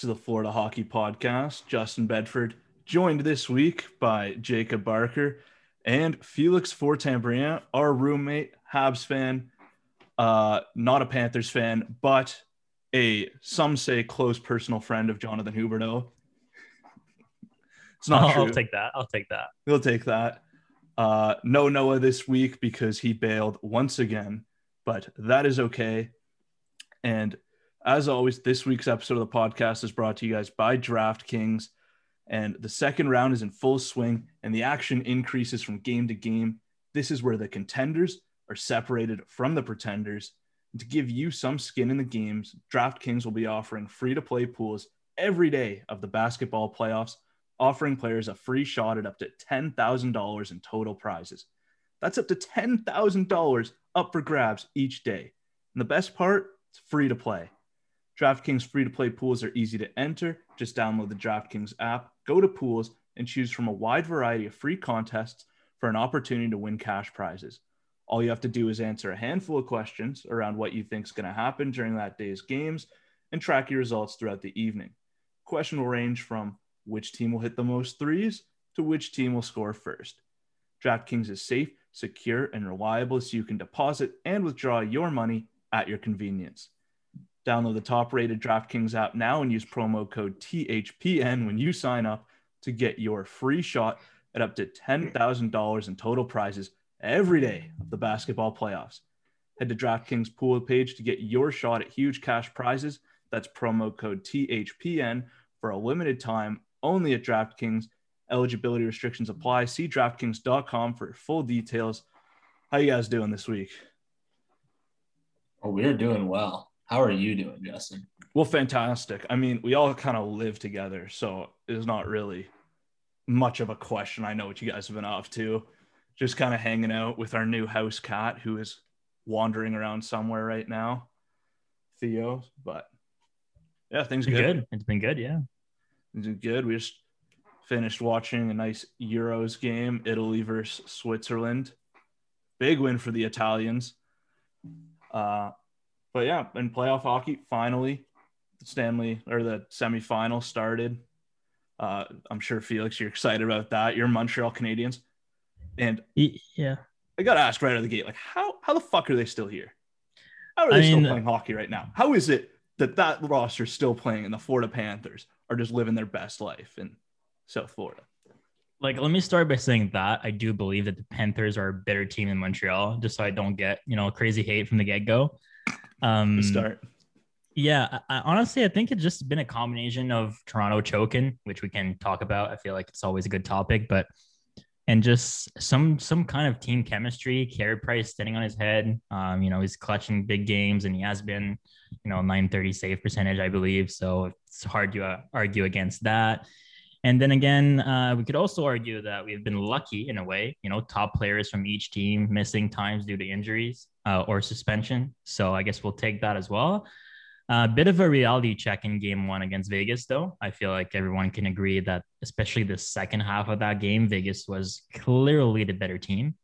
to the Florida Hockey Podcast. Justin Bedford, joined this week by Jacob Barker and Felix Fortambriand, our roommate, Habs fan, uh, not a Panthers fan, but a some say close personal friend of Jonathan Huberdeau. It's not I'll, true. I'll take that. I'll take that. We'll take that. Uh, no Noah this week because he bailed once again, but that is okay. And as always, this week's episode of the podcast is brought to you guys by DraftKings. And the second round is in full swing, and the action increases from game to game. This is where the contenders are separated from the pretenders. And to give you some skin in the games, DraftKings will be offering free to play pools every day of the basketball playoffs, offering players a free shot at up to $10,000 in total prizes. That's up to $10,000 up for grabs each day. And the best part, it's free to play. DraftKings free to play pools are easy to enter. Just download the DraftKings app, go to pools, and choose from a wide variety of free contests for an opportunity to win cash prizes. All you have to do is answer a handful of questions around what you think is going to happen during that day's games and track your results throughout the evening. Question will range from which team will hit the most threes to which team will score first. DraftKings is safe, secure, and reliable so you can deposit and withdraw your money at your convenience. Download the top rated DraftKings app now and use promo code THPN when you sign up to get your free shot at up to $10,000 in total prizes every day of the basketball playoffs. Head to DraftKings pool page to get your shot at huge cash prizes. That's promo code THPN for a limited time only at DraftKings. Eligibility restrictions apply. See DraftKings.com for full details. How you guys doing this week? Oh, we're doing well. How are you doing, Justin? Well, fantastic. I mean, we all kind of live together, so it's not really much of a question. I know what you guys have been up to. Just kind of hanging out with our new house cat who is wandering around somewhere right now, Theo. But yeah, things It's been good. good. It's been good. Yeah. Things are good. We just finished watching a nice Euros game, Italy versus Switzerland. Big win for the Italians. Uh, but yeah, in playoff hockey, finally, the Stanley or the semifinal started. Uh, I'm sure Felix, you're excited about that. You're Montreal Canadiens, and Yeah. I got to ask right out of the gate, like how how the fuck are they still here? How are I they still mean- playing hockey right now? How is it that that roster is still playing and the Florida Panthers are just living their best life in South Florida? Like, let me start by saying that I do believe that the Panthers are a better team than Montreal, just so I don't get, you know, crazy hate from the get go. Um, To start, Yeah, I, honestly, I think it's just been a combination of Toronto choking, which we can talk about. I feel like it's always a good topic, but and just some some kind of team chemistry. Carey Price standing on his head. Um, you know, he's clutching big games, and he has been, you know, 930 save percentage, I believe. So it's hard to uh, argue against that. And then again, uh, we could also argue that we've been lucky in a way, you know, top players from each team missing times due to injuries uh, or suspension. So I guess we'll take that as well. A bit of a reality check in game one against Vegas, though. I feel like everyone can agree that, especially the second half of that game, Vegas was clearly the better team.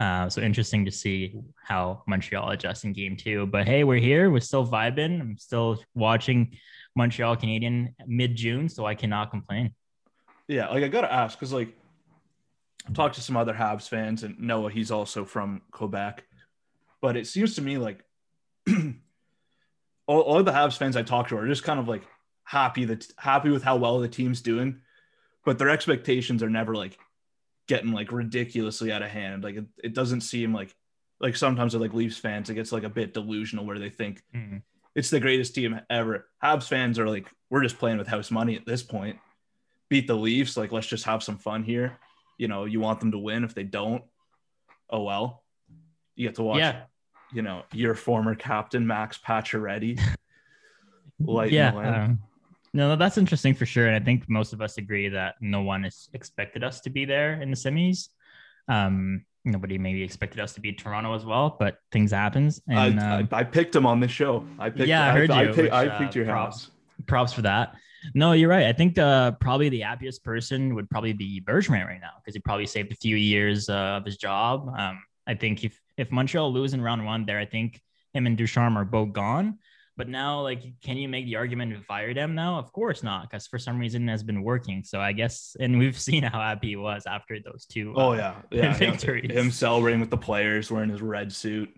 Uh, so interesting to see how Montreal adjusts in game two. But hey, we're here. We're still vibing. I'm still watching Montreal Canadian mid June, so I cannot complain. Yeah, like I gotta ask because like I talked to some other Habs fans and Noah, he's also from Quebec, but it seems to me like all, all the Habs fans I talk to are just kind of like happy that happy with how well the team's doing, but their expectations are never like getting like ridiculously out of hand. Like it, it doesn't seem like like sometimes with like Leafs fans, it gets like a bit delusional where they think Mhm. it's the greatest team ever. Habs fans are like, we're just playing with house money at this point. Beat the Leafs, like let's just have some fun here. You know, you want them to win. If they don't, oh well. You get to watch, Yeah. you know, your former captain Max Pacioretty. lighting yeah. um, No, that's interesting for sure. And I think most of us agree that no one is expected us to be there in the semis. Um, nobody maybe expected us to beat Toronto as well, but things happens. And I, um, I, I picked him on this show. I picked. Yeah, I heard I, you, I, picked, I which, picked uh, your props. house. props for that. No, you're right. I think uh, probably the happiest person would probably be Bergevin right now because he probably saved a few years uh, of his job. Um, I think if if Montreal lose in round one there, I think him and Ducharme are both gone. But now, like, can you make the argument to fire them now? Of course not, because for some reason it has been working. So I guess, and we've seen how happy he was after those two. Oh uh, yeah, yeah. victories. him celebrating with the players wearing his red suit.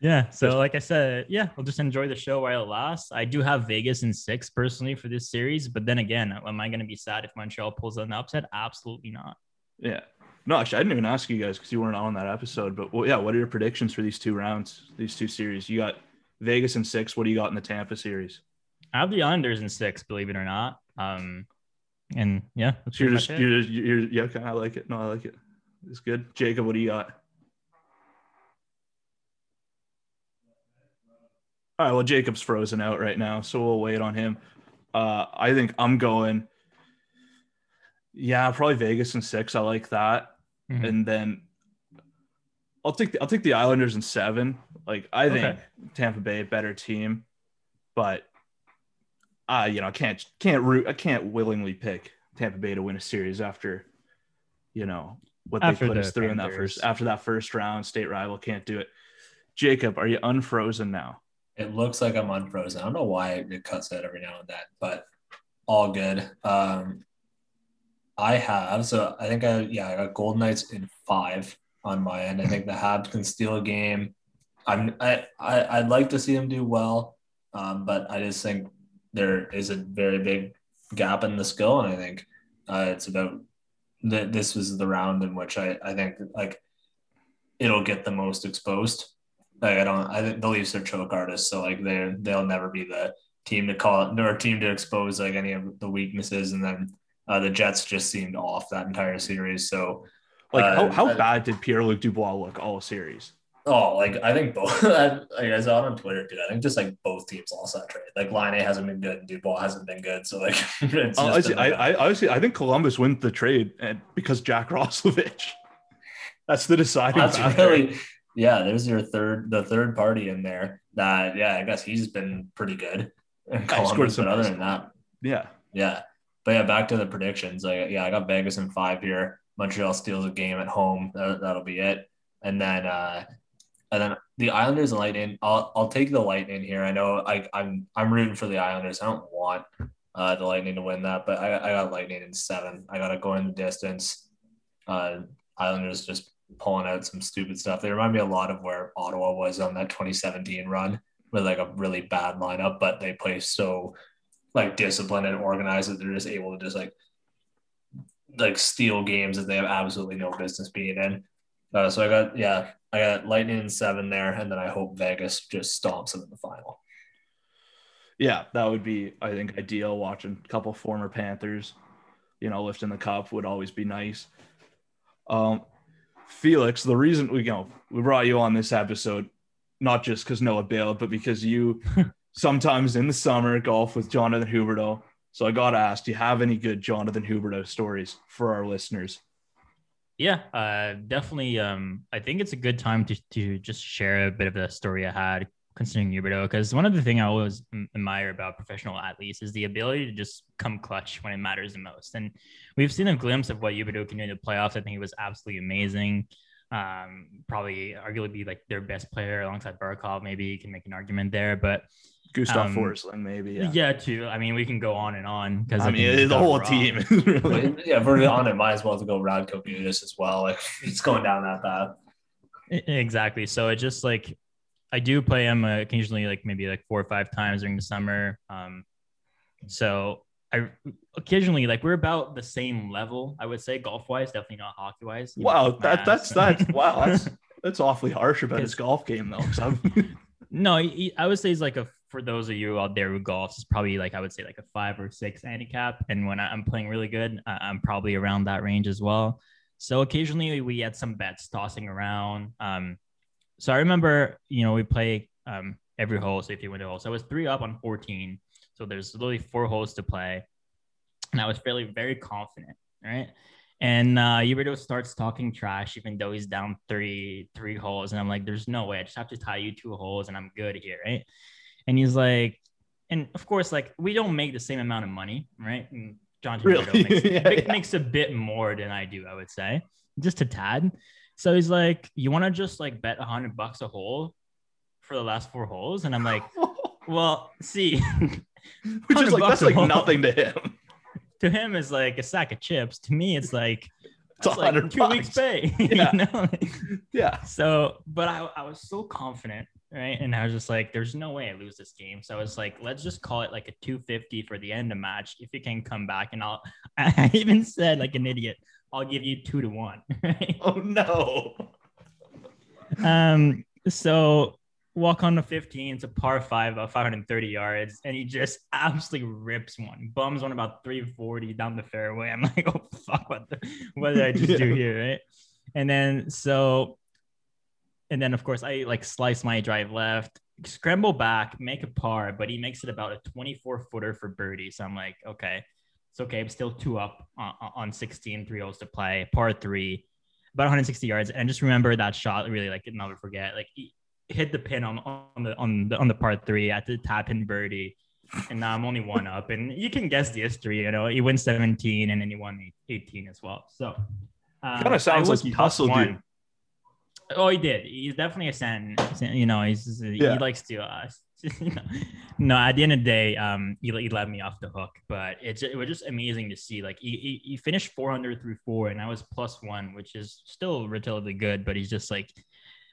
Yeah. So, like I said, yeah, we'll just enjoy the show while it lasts. I do have Vegas in six personally for this series, but then again, am I going to be sad if Montreal pulls an upset? Absolutely not. Yeah. No, actually, I didn't even ask you guys because you weren't on that episode. But well, yeah, what are your predictions for these two rounds, these two series? You got Vegas in six. What do you got in the Tampa series? I have the Islanders in six, believe it or not. Um, and yeah, So you're just it. you're, you're yeah. Okay, I like it. No, I like it. It's good. Jacob, what do you got? All right. Well, Jacob's frozen out right now, so we'll wait on him. Uh, I think I'm going. Yeah, probably Vegas in six. I like that. Mhm. and then I'll take the I'll take the Islanders in seven. Like I think Okay. Tampa Bay a better team, but uh, you know, I can't can't root I can't willingly pick Tampa Bay to win a series after you know what After they put the us through in that first after that first round state rival can't do it. Jacob, are you unfrozen now? It looks like I'm unfrozen. I don't know why it cuts out every now and then, but all good. Um, I have so I think I yeah I got Golden Knights in five on my end. I think the Habs can steal a game. I'm I, I I'd like to see them do well, um, but I just think there is a very big gap in the skill, and I think uh, it's about that. This was the round in which I I think like it'll get the most exposed. Like I don't, I think the Leafs are choke artists, so like they they'll never be the team to call it, nor team to expose like any of the weaknesses. And then uh, the Jets just seemed off that entire series. So Like Uh, how, how I- bad did Pierre Luc Dubois look all series? oh, like I think both. I, like I saw it on Twitter too. I think just like both teams lost that trade. Like Laine hasn't been good and Dubois hasn't been good. So like it's Uh, just honestly, been I, I honestly I think Columbus wins the trade and because Jack Roslovic. That's the deciding That's factor. really yeah. There's your third, the third party in there. That yeah, I guess he's been pretty good. And Yeah, scored some but other than that, yeah. yeah. But yeah, back to the predictions. Like yeah, I got Vegas in five here. Montreal steals a game at home. That, that'll be it. And then uh, and then the Islanders and Lightning. I'll I'll take the Lightning here. I know I I'm I'm rooting for the Islanders. I don't want uh, the Lightning to win that, but I I got Lightning in seven. I got to go in the distance. Uh, Islanders just pulling out some stupid stuff. They remind me a lot of where Ottawa was on that 2017 run with like a really bad lineup, but they play so like disciplined and organized that they're just able to just like like steal games that they have absolutely no business being in. Uh, so I got yeah, I got Lightning in seven there, and then I hope Vegas just stomps them in the final. Yeah, that would be, I think, ideal. Watching a couple former Panthers, you know, lifting the cup would always be nice. Um, Felix, the reason we you know we brought you on this episode, not just because Noah bailed, but because you sometimes in the summer golf with Jonathan Huberdeau. So I got to ask, do you have any good Jonathan Huberdeau stories for our listeners? Yeah, uh, definitely. Um, I think it's a good time to, to just share a bit of the story I had considering Huberdeau, because one of the things I always m- admire about professional athletes is the ability to just come clutch when it matters the most. And we've seen a glimpse of what Huberdeau can do in the playoffs. I think he was absolutely amazing. Um, probably arguably be like their best player alongside Barkov. Maybe you can make an argument there, but Gustav Um, Forsling, maybe. yeah. Yeah. too. I mean, we can go on and on because I mean, the whole team really. Yeah, if we're on it, might as well to go Radko Gudas as well. Like it's going down that path. Exactly. So it just like I do play him uh, occasionally, like maybe like four or five times during the summer. Um, so I occasionally like we're about the same level, I would say, golf wise, definitely not hockey wise. Wow, that that's that's wow, that's that's awfully harsh about his golf game though. I'm- no, he, I would say he's like a for those of you out there who golfs, it's probably like I would say like a five or six handicap. And when I'm playing really good, I'm probably around that range as well. So occasionally we had some bets tossing around. Um, so I remember, you know, we play um, every hole, say if you win a hole. So I was three up on 14. So there's literally four holes to play. And I was fairly very confident, right? And uh Huberdeau starts talking trash, even though he's down three, three holes. And I'm like, there's no way. I just have to tie you two holes and I'm good here, right? And he's like, and of course, like we don't make the same amount of money, right? And John Really? Makes, Yeah, make- yeah. makes a bit more than I do, I would say, just a tad. So he's like, "You want to just like bet a hundred bucks a hole for the last four holes?" And I'm like, "Well, see, Which is 100 like bucks that's like hole. nothing to him. to him is like a sack of chips. To me, it's like It's like two weeks pay. Yeah. you know? Yeah. So, but I, I was so confident, right? And I was just like, there's no way I lose this game. So I was like, let's just call it like a 250 for the end of match. If you can come back, and I'll, I even said like an idiot, I'll give you two to one, right? Oh no. Um, so walk on the 15, it's a par five, about 530 yards, and he just absolutely rips one, bums one about 340 down the fairway. I'm like, oh fuck, what the, what did I just do here, right? And then so, and then of course I like slice my drive left, scramble back, make a par, but he makes it about a 24 footer for birdie. So I'm like, okay, it's okay. I'm still two up on, on 16, three holes to play, par three about 160 yards. And just remember that shot really like never forget. Like he hit the pin on on the on the on the part three at the tap in birdie. And now I'm only one up. And you can guess the history, you know. He wins 17 and then he won 18 as well. So um, Kind of sounds like he hustled one. you. Oh, he did. He's definitely a San. you know, he's Yeah. he likes to. Uh. No, at the end of the day, um, he, he let me off the hook. But it's it was just amazing to see. Like he, he he finished 400 through four, and I was plus one, which is still relatively good. But he's just like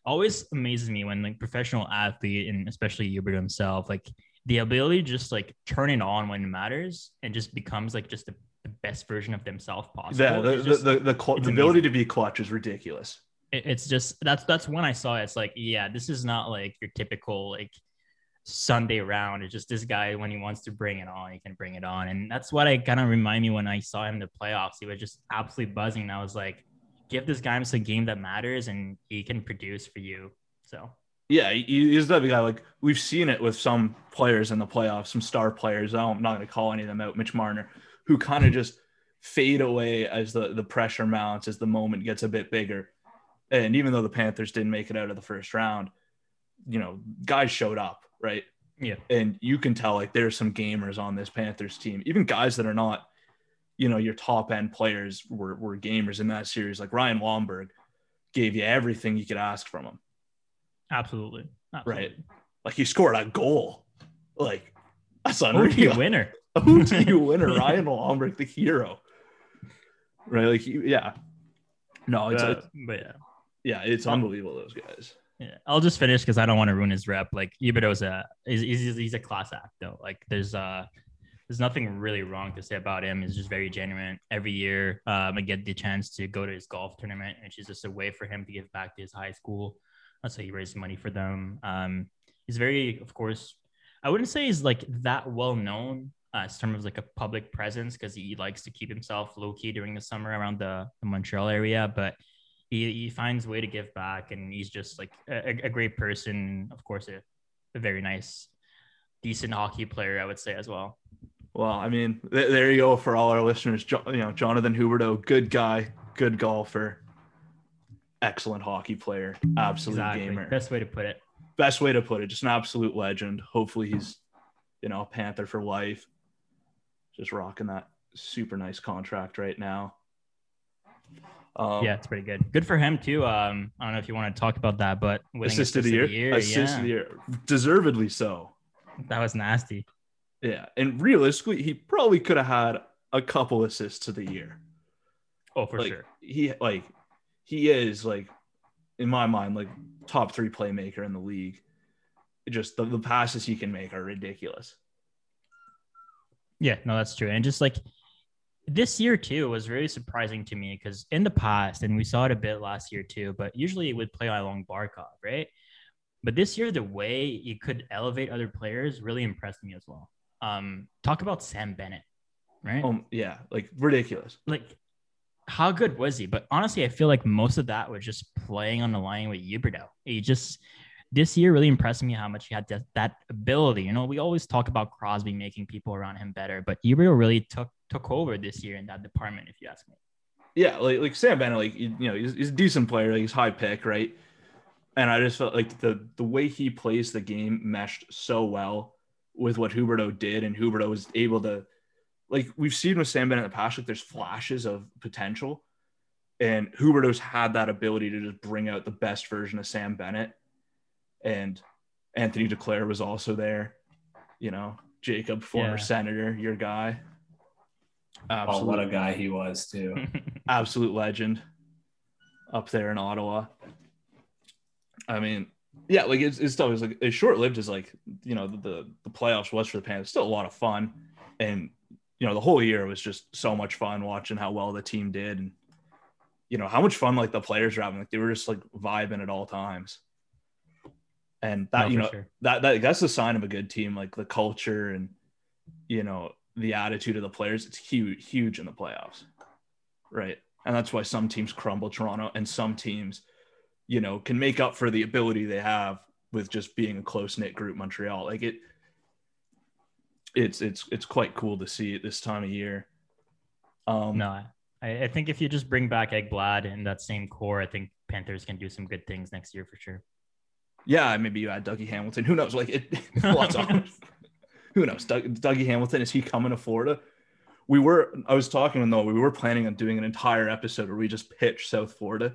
always amazes me when like professional athlete and especially Hubert himself, like the ability to just like turn it on when it matters and just becomes like just the, the best version of themselves possible. Yeah, the It's the, the, the, the ability to be clutch is ridiculous. It- it's just that's that's when I saw it. It's like, yeah, this is not like your typical like Sunday round. It's just this guy when he wants to bring it on, he can bring it on, and that's what I kind of remind me when I saw him in the playoffs. He was just absolutely buzzing, and I was like, give this guy some game that matters, and he can produce for you. So Yeah, he- he's the guy like we've seen it with some players in the playoffs, some star players. I'm not going to call any of them out. Mitch Marner, who kind of just fade away as the the pressure mounts, as the moment gets a bit bigger. And even though the Panthers didn't make it out of the first round, you know, guys showed up, right? yeah, and you can tell like there's some gamers on this Panthers team, even guys that are not, you know, your top end players were, were gamers in that series. Like Ryan Lomberg gave you everything you could ask from him. absolutely, absolutely. Right. Like he scored a goal. Like that's unreal. OT winner. OT winner, Ryan Lomberg, the hero. Right. Like, he, yeah. No, it's, Uh, it's but yeah. Yeah, it's unbelievable. Those guys. Yeah, I'll just finish because I don't want to ruin his rep. Like Ibito's a he's, he's, he's a class act though. Like there's uh there's nothing really wrong to say about him. He's just very genuine. Every year, um, I get the chance to go to his golf tournament, which is just a way for him to give back to his high school. That's how he raised money for them. Um, he's very, of course, I wouldn't say he's like that well known uh, in terms of like a public presence because he likes to keep himself low key during the summer around the, the Montreal area, but he, he finds a way to give back and he's just like a, a great person of course a, a very nice decent hockey player i would say as well Well, I mean, th- there you go for all our listeners. Jo- you know, Jonathan Huberdeau, good guy, good golfer, excellent hockey player, absolute exactly gamer. best way to put it Best way to put it, just an absolute legend. Hopefully, he's you know a Panther for life. Just rocking that super nice contract right now. Um, yeah it's pretty good good for him too um i don't know if you want to talk about that but assist of the year, assist yeah, of the year, deservedly so. that was nasty Yeah, and realistically, he probably could have had a couple assists of the year. oh for like, sure He like he is like in my mind like top three playmaker in the league. It just the, the passes he can make are ridiculous. Yeah, no, that's true. And just like this year too was really surprising to me because in the past, and we saw it a bit last year too, but usually it would play along Barkov, right? But this year, the way he could elevate other players really impressed me as well. Um, talk about Sam Bennett, right? Um, yeah, like ridiculous. Like, how good was he? But honestly, I feel like most of that was just playing on the line with Huberdeau. He just this year really impressed me how much he had that, that ability. You know, we always talk about Crosby making people around him better, but Huberdeau really took took over this year in that department, if you ask me. Yeah, like like Sam Bennett, like you know, he's, he's a decent player. Like he's high pick, right? And I just felt like the the way he plays the game meshed so well with what Huberdeau did, and Huberdeau was able to, like we've seen with Sam Bennett in the past, like there's flashes of potential, and Huberdeau's had that ability to just bring out the best version of Sam Bennett, and Anthony Duclair was also there, you know, Jacob, former Yeah. senator, your guy, Oh, what a guy he was too. absolute legend up there in Ottawa. I mean, yeah, like it's, it's always like as short lived as like you know the the playoffs was for the Panthers. Still a lot of fun, and you know the whole year was just so much fun watching how well the team did, and you know how much fun like the players were having. Like they were just like vibing at all times, and that No, you know sure. that that that's the sign of a good team. Like the culture and you know the attitude of the players. It's huge, huge in the playoffs, right? And that's why some teams crumble Toronto, and some teams, you know, can make up for the ability they have with just being a close knit group. Montreal, like it, it's it's it's quite cool to see it this time of year. Um, No, I, I think if you just bring back Ekblad and that same core, I think Panthers can do some good things next year for sure. yeah, maybe you add Dougie Hamilton. Who knows? Like it, lots of who knows? Doug, Dougie Hamilton is he coming to Florida? We were. I was talking Noah. We were planning on doing an entire episode where we just pitch South Florida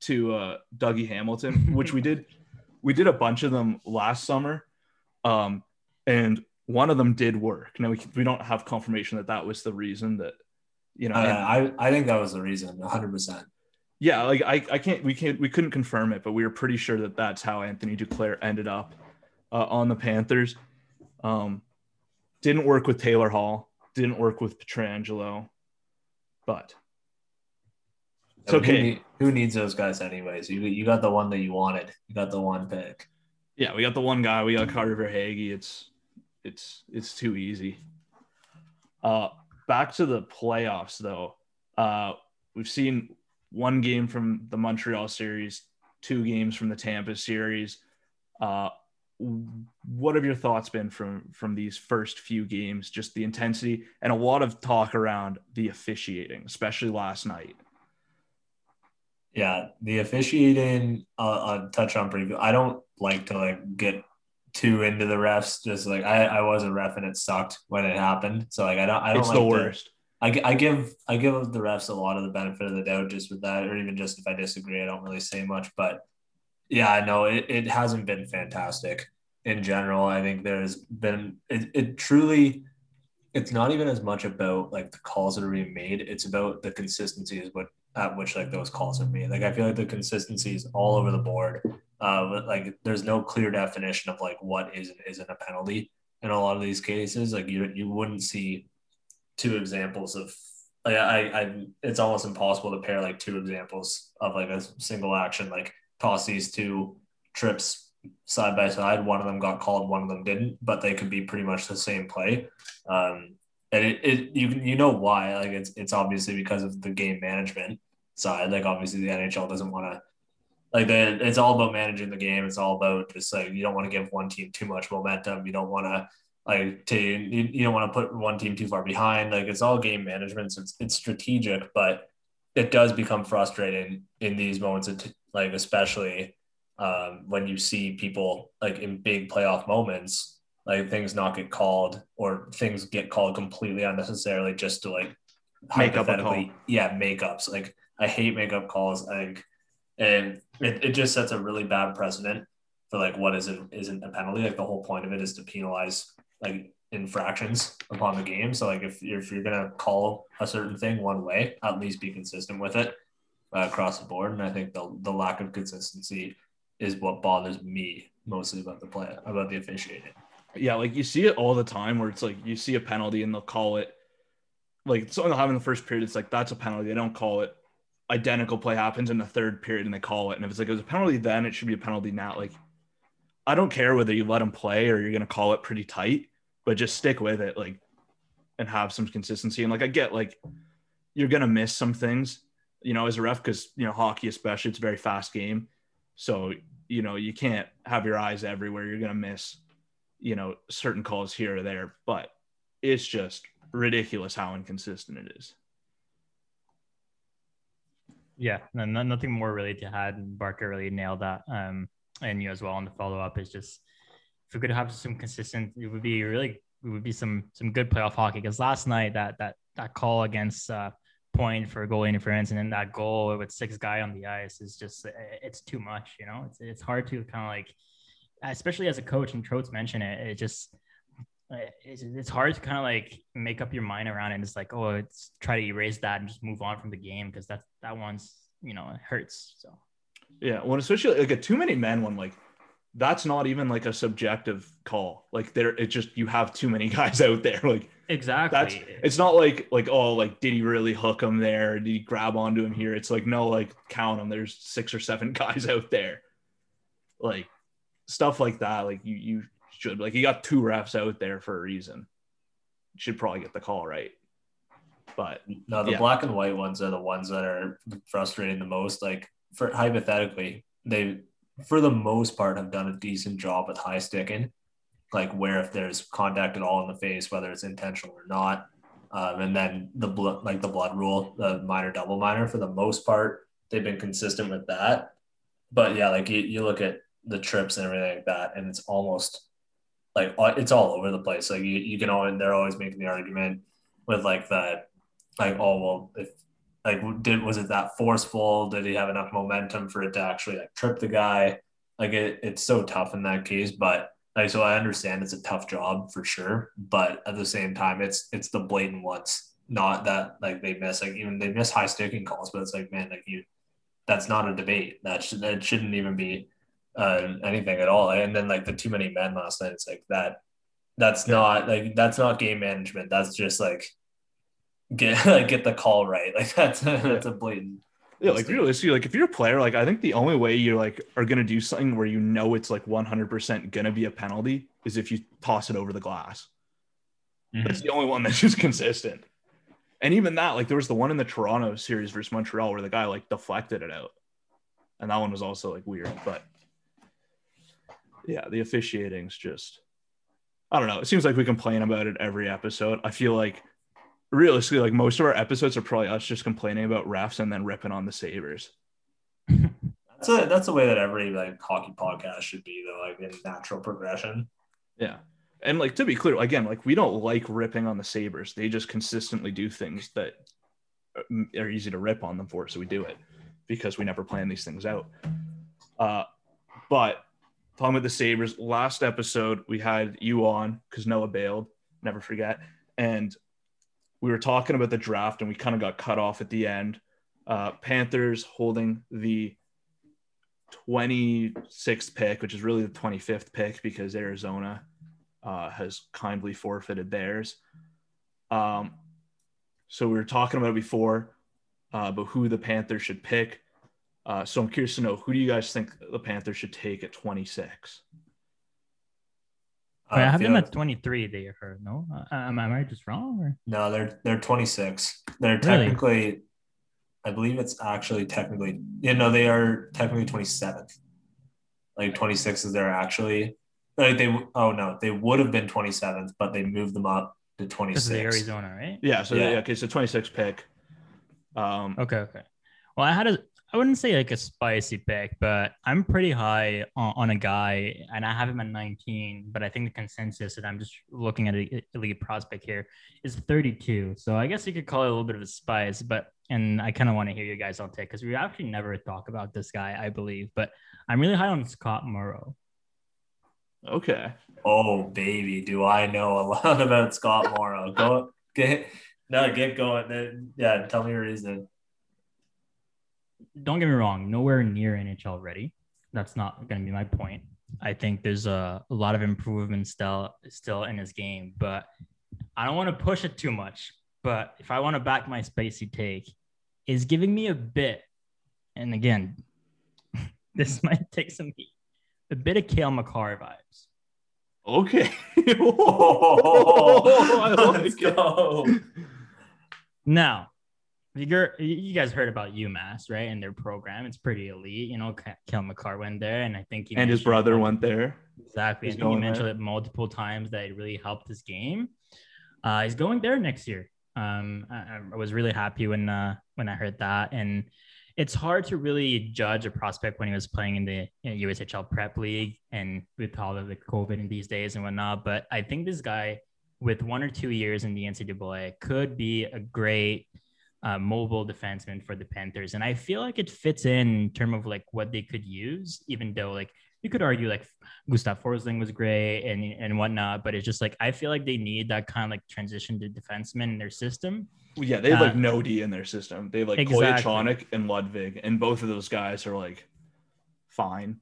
to uh, Dougie Hamilton, which we did. We did a bunch of them last summer, um, and one of them did work. Now we we don't have confirmation that that was the reason that you know. Uh, and- I I think that was the reason, 100. percent yeah, like I, I can't we can't we couldn't confirm it, but we were pretty sure that that's how Anthony Duclair ended up uh, on the Panthers. Um, didn't work with Taylor Hall, didn't work with Pietrangelo, but it's Who, okay. need- who needs those guys anyways? You you got the one that you wanted. You got the one pick. Yeah, we got the one guy. We got Carter Verhaeghe. It's it's it's too easy. Uh, back to the playoffs though. Uh, we've seen one game from the Montreal series, two games from the Tampa series. Uh, what have your thoughts been from from these first few games? Just the intensity and a lot of talk around the officiating, especially last night. Yeah, the officiating. Uh, I'll touch on briefly. I don't like to like get too into the refs. Just like I, I was a ref and it sucked when it happened. So like I don't I don't It's like the worst. I, I give I give the refs a lot of the benefit of the doubt just with that, or even just if I disagree, I don't really say much. But yeah, I know it, it hasn't been fantastic in general. I think there's been it, it truly it's not even as much about like the calls that are being made, it's about the consistency is what at which like those calls are made. Like I feel like the consistency is all over the board. Uh like there's no clear definition of like what is isn't a penalty in a lot of these cases. Like you you wouldn't see two examples of like I, I it's almost impossible to pair like two examples of like a single action like toss these two trips side by side one of them got called one of them didn't but they could be pretty much the same play um and it, it you you know why like it's it's obviously because of the game management side like obviously the NHL doesn't want to like the, it's all about managing the game it's all about just like you don't want to give one team too much momentum you don't want to like to you, you don't want to put one team too far behind. Like it's all game management. So it's it's strategic, but it does become frustrating in these moments. Of t- like especially um, when you see people like in big playoff moments, like things not get called or things get called completely unnecessarily just to like Make up a hypothetically- call. Yeah, makeups. Like I hate makeup calls. I think, and it, it just sets a really bad precedent for like what isn't isn't a penalty. Like the whole point of it is to penalize like infractions upon the game. So like if you're, if you're gonna call a certain thing one way, at least be consistent with it uh, across the board. And I think the the lack of consistency is what bothers me mostly about the play about the officiating. Yeah, like you see it all the time where it's like you see a penalty and they'll call it like something they'll have in the first period. It's like that's a penalty. They don't call it. Identical play happens in the third period and they call it. And if it's like it was a penalty then, it should be a penalty now. Like I don't care whether you let them play or you're gonna call it pretty tight, but just stick with it, like and have some consistency. And like I get like you're gonna miss some things, you know, as a ref, because you know, hockey especially, it's a very fast game. So, you know, you can't have your eyes everywhere. You're going to miss, you know, certain calls here or there, but it's just ridiculous how inconsistent it is. Yeah, no- nothing more really to add. Barker really nailed that. Um, and you as well on the follow up is just if we could have some consistent, it would be really it would be some some good playoff hockey. Because last night that that that call against uh, Point for goal interference and then that goal with six guy on the ice is just it's too much. You know, it's it's hard to kind of like, especially as a coach. And Trotz mentioned it. It just it's, it's hard to kind of like make up your mind around it. And it's like, oh, it's try to erase that and just move on from the game because that that one's you know it hurts. So Yeah, well, especially like a too many men one, like that's not even like a subjective call. Like there, it just you have too many guys out there. Like exactly, that's it's not like like oh like did he really hook him there? Did he grab onto him here? It's like no, like count them. There's six or seven guys out there. Like stuff like that. Like you you should like you got two refs out there for a reason. You should probably get the call right. But No, the Yeah. black and white ones are the ones that are frustrating the most. Like for hypothetically, they for the most part have done a decent job with high sticking, like where if there's contact at all in the face, whether it's intentional or not. Um, and then the blood, like the blood rule, the minor double minor, for the most part, they've been consistent with that. But yeah, like you, you look at the trips and everything like that, and it's almost like uh, it's all over the place. Like you, you can always they're always making the argument with like that, like oh well if like did was it that forceful? Did he have enough momentum for it to actually like trip the guy? Like it, it's so tough in that case, but like so I understand it's a tough job for sure, but at the same time it's it's the blatant ones, not that like they miss like even they miss high sticking calls, but it's like man like you that's not a debate. That should that shouldn't even be uh, anything at all. And then like the too many men last night, it's like that. That's not like that's not game management. That's just like get like get the call right. Like that's that's a blatant. Yeah, like mistake. realistically, like if you're a player, like I think the only way you like are gonna do something where you know it's like 100% gonna be a penalty is if you toss it over the glass. Mm-hmm. That's the only one that's just consistent. And even that, like there was the one in the Toronto series versus Montreal where the guy like deflected it out, and that one was also like weird. But yeah, the officiating's just I don't know. It seems like we complain about it every episode. I feel like realistically, like most of our episodes are probably us just complaining about refs and then ripping on the Sabres. That's a that's the way that every like hockey podcast should be though, like in natural progression. Yeah. And like to be clear, again, like we don't like ripping on the Sabres. They just consistently do things that are easy to rip on them for. So we do it because we never plan these things out. Uh, but talking about the Sabres, last episode we had you on because Noah bailed, never forget. And we were talking about the draft and we kind of got cut off at the end. Uh, Panthers holding the 26th pick, which is really the 25th pick because Arizona uh, has kindly forfeited theirs. Um, so we were talking about before, uh, but who the Panthers should pick. Uh, so I'm curious to know who do you guys think the Panthers should take at 26? Wait, I have them at 23. They heard no. Uh, am, am I just wrong? Or? No, they're they're 26. They're Really? technically, I believe it's actually technically, you know they are technically 27th. Like 26 is there actually, like they, oh no, they would have been 27th, but they moved them up to This 26. is Arizona, right? Yeah. So Yeah. yeah, okay. So 26 pick. Um, Okay, okay. Well, I had a, I wouldn't say like a spicy pick, but I'm pretty high on, on a guy, and I have him at 19. But I think the consensus, that I'm just looking at a elite prospect here, is 32. So I guess you could call it a little bit of a spice, but and I kind of want to hear you guys on take because we actually never talk about this guy, I believe. But I'm really high on Scott Morrow. okay. Oh baby, do I know a lot about Scott Morrow? Go get no, get going. Then- Yeah, tell me your reason. Don't get me wrong, nowhere near NHL ready. That's not going to be my point. I think there's a, a lot of improvement still still in his game, but I don't want to push it too much. But if I want to back my spicy take, is giving me a bit, and again, this might take some heat, a bit of Cale Makar vibes. Okay. Oh, let's it. go. Now, you're you guys heard about UMass, right? And their program, it's pretty elite. You know, Cale Makar went there, and I think and his brother went there. Exactly, and he mentioned there. it multiple times that it really helped his game. Uh, he's going there next year. Um, I, I was really happy when uh, when I heard that, and it's hard to really judge a prospect when he was playing in the you know, USHL Prep League and with all of the COVID in these days and whatnot. But I think this guy, with one or two years in the NCAA, could be a great uh, mobile defenseman for the Panthers. And I feel like it fits in, in terms of like what they could use, even though like you could argue like Gustav Forsling was great and and whatnot, but it's just like I feel like they need that kind of like transition to defenseman in their system. Well, yeah, they have uh, like no D in their system. They have like exactly. and Ludwig, and both of those guys are like fine,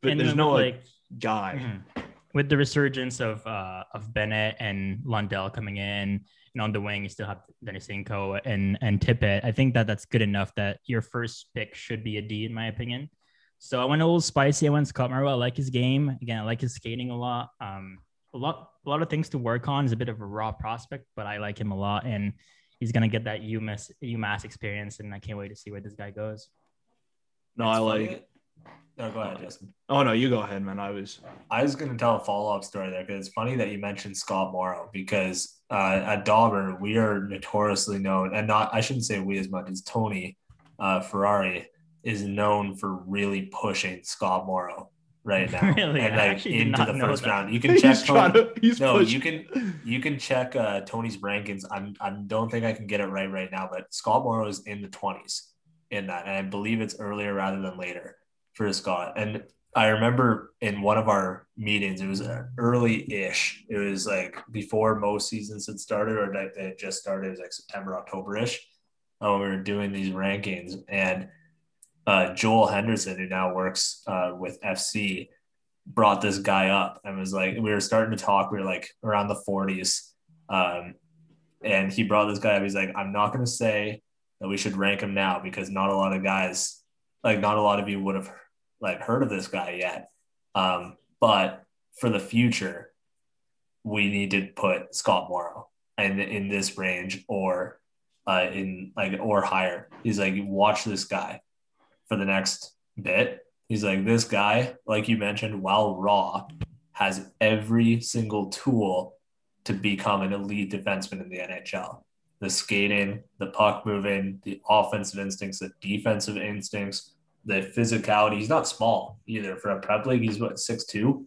but and there's no like, like guy. Mm-hmm. With the resurgence of uh of Bennett and Lundell coming in, and on the wing you still have Denisenko and and Tippett. I think that that's good enough that your first pick should be a D in my opinion. So I went a little spicy. I went Scott Morrow. I like his game. Again, I like his skating a lot. Um, a lot, a lot of things to work on. He's a bit of a raw prospect, but I like him a lot, and he's gonna get that UMass UMass experience, and I can't wait to see where this guy goes. No, it's I like. Funny. No, go ahead, Justin. Oh no, you go ahead, man. I was. I was gonna tell a follow up story there because it's funny that you mentioned Scott Morrow because uh, at Dobber we are notoriously known, and not I shouldn't say we as much as Tony uh, Ferrari is known for really pushing Scott Morrow right now. Really? And like into the first that. round. You can check Tony, to, no, pushing. you can you can check uh, Tony's rankings. I'm I don't think I can get it right right now, but Scott Morrow is in the 20s in that. And I believe it's earlier rather than later for Scott. And I remember in one of our meetings, it was early-ish. It was like before most seasons had started, or they had just started. It was like September, October-ish. Uh, we were doing these rankings, and uh, Joel Henderson, who now works uh, with FC, brought this guy up and was like, we were starting to talk. We were like around the 40s. Um, and he brought this guy up. He's like, I'm not going to say that we should rank him now because not a lot of guys, like, not a lot of you would have like heard of this guy yet. Um, but for the future, we need to put Scott Morrow in, in this range or uh, in like or higher. He's like, watch this guy for the next bit. He's like, this guy, like you mentioned, while raw, has every single tool to become an elite defenseman in the NHL. The skating, the puck moving, the offensive instincts, the defensive instincts, the physicality. He's not small either for a prep league. He's what six two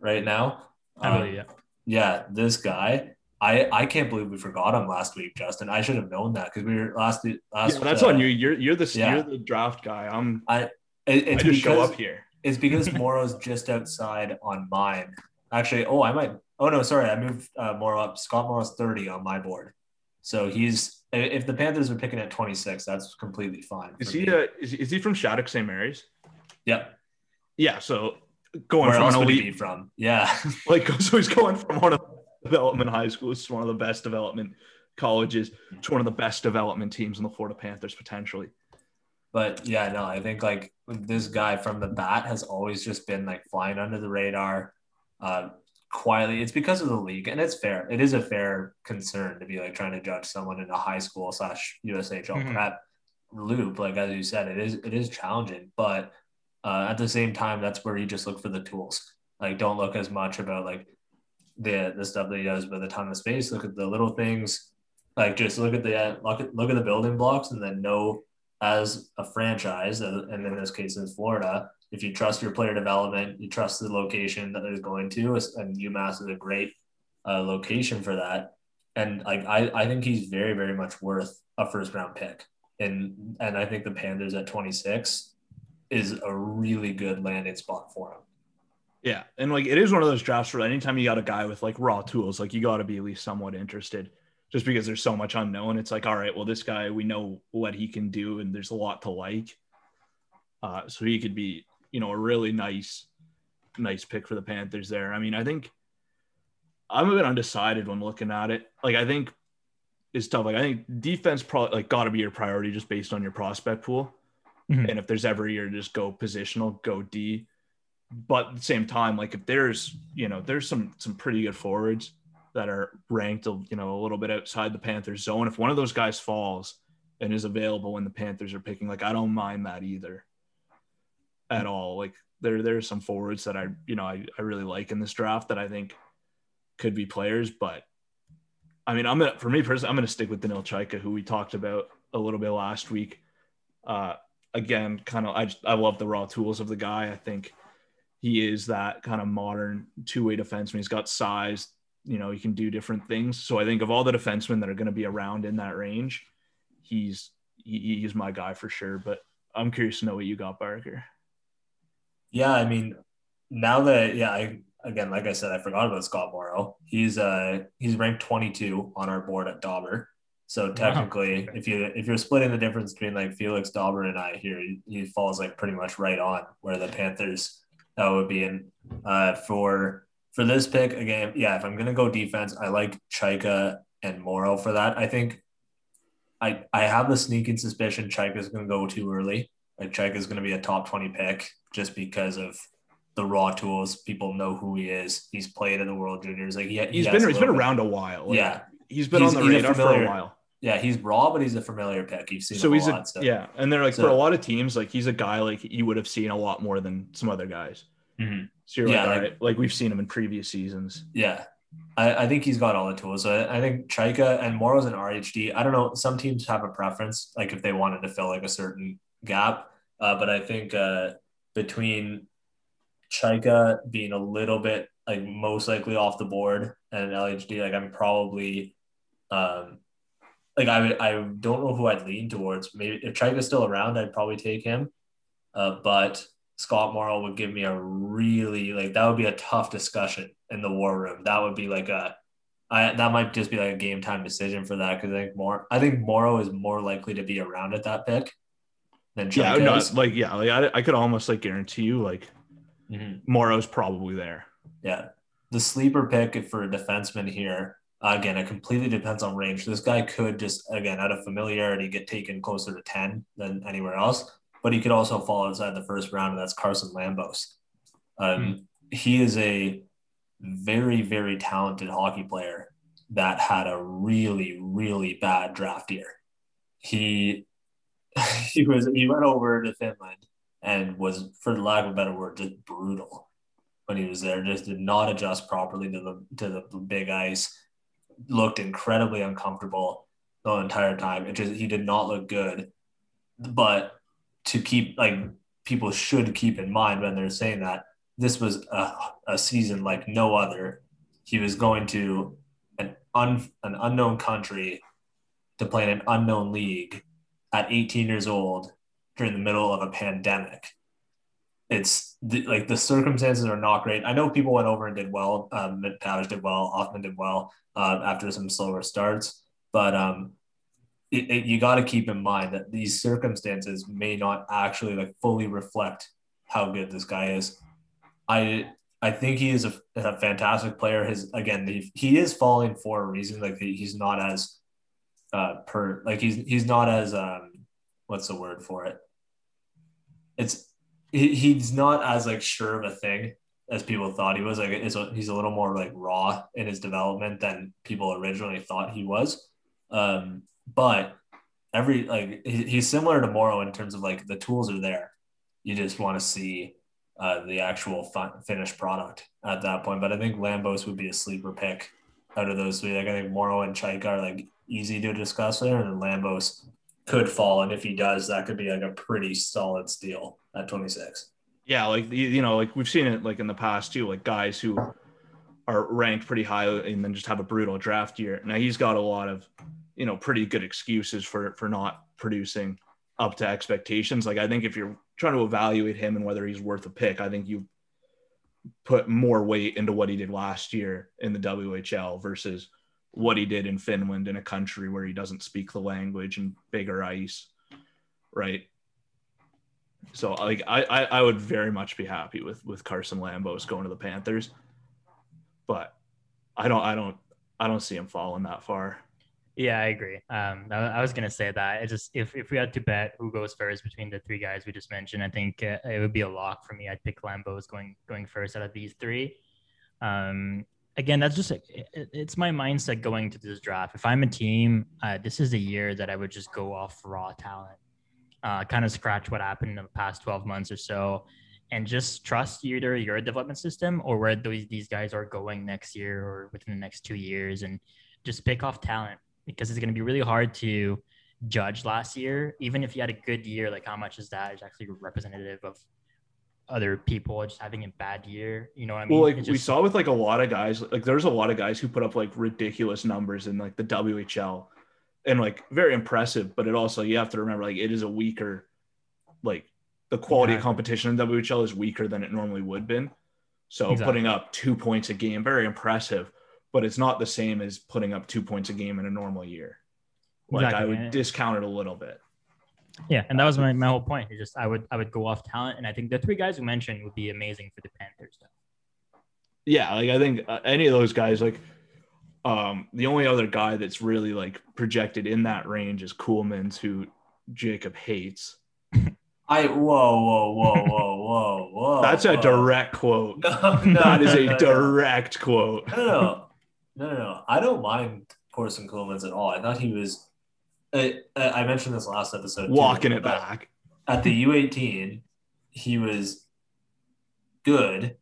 right now. I believe, um, yeah. Yeah, this guy. I, I can't believe we forgot him last week, Justin. I should have known that because we were last last. Yeah, that's uh, on you. You're you're the yeah. you're the draft guy. I'm. I it, it's I just because, show up here. It's because Morrow's just outside on mine. Actually, oh, I might. Oh no, sorry, I moved uh, Morrow up. Scott Morrow's thirty on my board, so he's if the Panthers are picking at twenty six, that's completely fine. Is he uh, is, is he from Shattuck St. Mary's? Yep. Yeah. So going Where from else would he be from? Yeah. like so he's going from one of development high school. It's one of the best development colleges. to one of the best development teams in the Florida Panthers potentially. But yeah, no, I think like this guy from the bat has always just been like flying under the radar, uh, quietly. It's because of the league, and it's fair. It is a fair concern to be like trying to judge someone in a high school slash USHL mm-hmm. prep loop. Like as you said, it is it is challenging, but uh, at the same time, that's where you just look for the tools. Like don't look as much about like the the stuff that he does with a ton of space. Look at the little things, like just look at the look at look at the building blocks, and then know as a franchise, and in this case in Florida, if you trust your player development, you trust the location that they're going to, and UMass is a great uh, location for that. And like I, I think he's very, very much worth a first round pick. And and I think the Panthers at 26 is a really good landing spot for him. Yeah, and like it is one of those drafts where anytime you got a guy with like raw tools, like you got to be at least somewhat interested, just because there's so much unknown. It's like, all right, well, this guy we know what he can do, and there's a lot to like. Uh, so he could be, you know, a really nice, nice pick for the Panthers there. I mean, I think I'm a bit undecided when looking at it. Like, I think it's tough. Like, I think defense probably like got to be your priority just based on your prospect pool. Mm-hmm. And if there's ever year just go positional, go D but at the same time, like if there's you know there's some some pretty good forwards that are ranked you know a little bit outside the Panthers zone. If one of those guys falls, and is available when the Panthers are picking, like I don't mind that either at all. Like there there's some forwards that I you know I, I really like in this draft that I think could be players, but I mean I'm gonna for me personally I'm gonna stick with Danil Chaika, who we talked about a little bit last week. Uh, again, kind of I I love the raw tools of the guy. I think he is that kind of modern two way defenseman. He's got size, you know, he can do different things. So I think of all the defensemen that are going to be around in that range, he's he, he's my guy for sure. But I'm curious to know what you got, Barker. Yeah, I mean, now that yeah, I again, like I said, I forgot about Scott Morrow. He's uh he's ranked 22 on our board at Dobber. So technically, wow. if you if you're splitting the difference between like Felix Dobber and I here, he, he, falls like pretty much right on where the Panthers that would be in. Uh, for for this pick again, yeah, if I'm gonna go defense, I like Chaika and Morrow for that. I think I I have the sneaking suspicion Chaika is gonna go too early. Like is gonna be a top 20 pick just because of the raw tools. People know who he is. He's played in the World Juniors. Like he, he's been he's been around a while. Like, yeah, he's been he's, on the radar for a while. Yeah, he's raw, but he's a familiar pick. You've seen so he's a, lot, so. yeah, and they're like so, for a lot of teams, like he's a guy like you would have seen a lot more than some other guys. Mm-hmm. So you're yeah, like, like, like, we've seen him in previous seasons. Yeah, I, I think he's got all the tools. So I, I think Chaika and Morrow's an RHD. I don't know. Some teams have a preference, like if they wanted to fill like a certain gap. Uh, but I think uh, between Chaika being a little bit like most likely off the board and LHD, like I'm probably um, like I would, I don't know who I'd lean towards. Maybe if Chaika's still around, I'd probably take him. Uh, but Scott Morrow would give me a really like that would be a tough discussion in the war room. That would be like a I that might just be like a game time decision for that because I think more I think Morrow is more likely to be around at that pick than yeah, no, like yeah, like I, I could almost like guarantee you like mm-hmm. Morrow's probably there. Yeah, the sleeper pick for a defenseman here Again, it completely depends on range. This guy could just, again, out of familiarity, get taken closer to 10 than anywhere else, but he could also fall outside the first round, and that's Carson Lambos. Um, mm He is a very, very talented hockey player that had a really, really bad draft year. He he was he went over to Finland and was, for the lack of a better word, just brutal when he was there. Just did not adjust properly to the to the big ice looked incredibly uncomfortable the entire time. It just he did not look good. But to keep like people should keep in mind when they're saying that this was a, a season like no other. He was going to an un, an unknown country to play in an unknown league at 18 years old during the middle of a pandemic it's the, like the circumstances are not great. I know people went over and did well. Um, McTavish did well. Hoffman did well uh, after some slower starts, but um, it, it, you got to keep in mind that these circumstances may not actually like fully reflect how good this guy is. I I think he is a, a fantastic player. His again, he, he is falling for a reason. Like he, he's not as uh per like he's he's not as um what's the word for it? It's he, he's not as like sure of a thing as people thought he was. Like he's a little more like raw in his development than people originally thought he was. Um, but every like he, he's similar to Morrow in terms of like the tools are there. You just want to see uh, the actual fun, finished product at that point. But I think Lambos would be a sleeper pick out of those three. Like I think Morrow and Chaika are like easy to discuss there, and Lambos could fall. And if he does, that could be like a pretty solid steal at 26. Yeah, like you know, like we've seen it like in the past too, like guys who are ranked pretty high and then just have a brutal draft year. Now he's got a lot of, you know, pretty good excuses for for not producing up to expectations. Like I think if you're trying to evaluate him and whether he's worth a pick, I think you put more weight into what he did last year in the WHL versus what he did in Finland in a country where he doesn't speak the language and bigger ice, right? So like I, I, I would very much be happy with with Carson Lambos going to the Panthers, but I don't I don't I don't see him falling that far. Yeah, I agree. Um, I, I was gonna say that. It just if, if we had to bet who goes first between the three guys we just mentioned, I think uh, it would be a lock for me. I'd pick Lambos going going first out of these three. Um, again, that's just it, it's my mindset going to this draft. If I'm a team, uh, this is the year that I would just go off raw talent, uh, kind of scratch what happened in the past 12 months or so, and just trust either your development system or where these these guys are going next year or within the next two years, and just pick off talent because it's going to be really hard to judge last year. Even if you had a good year, like how much is that is actually representative of other people just having a bad year. You know what I mean? Well, like It's we saw with like a lot of guys, like there's a lot of guys who put up like ridiculous numbers in like the WHL and like very impressive, but it also you have to remember like it is a weaker like the quality of competition in WHL is weaker than it normally would been. So Exactly. putting up two points a game, very impressive, but it's not the same as putting up two points a game in a normal year. Like I would and- discount it a little bit. Yeah, and that was my, my whole point. It's just I would I would go off talent, and I think the three guys you mentioned would be amazing for the Panthers. Though. Yeah, like I think uh, any of those guys, like um, the only other guy that's really like projected in that range is Ceulemans, who Jacob hates. I whoa whoa whoa whoa whoa whoa. That's a whoa. direct quote. No, no, That is no, a no, no. direct quote. No, no, no, no, no. I don't mind Corson Ceulemans at all. I thought he was. I, I mentioned this last episode. too, Walking it back. at the U18, he was good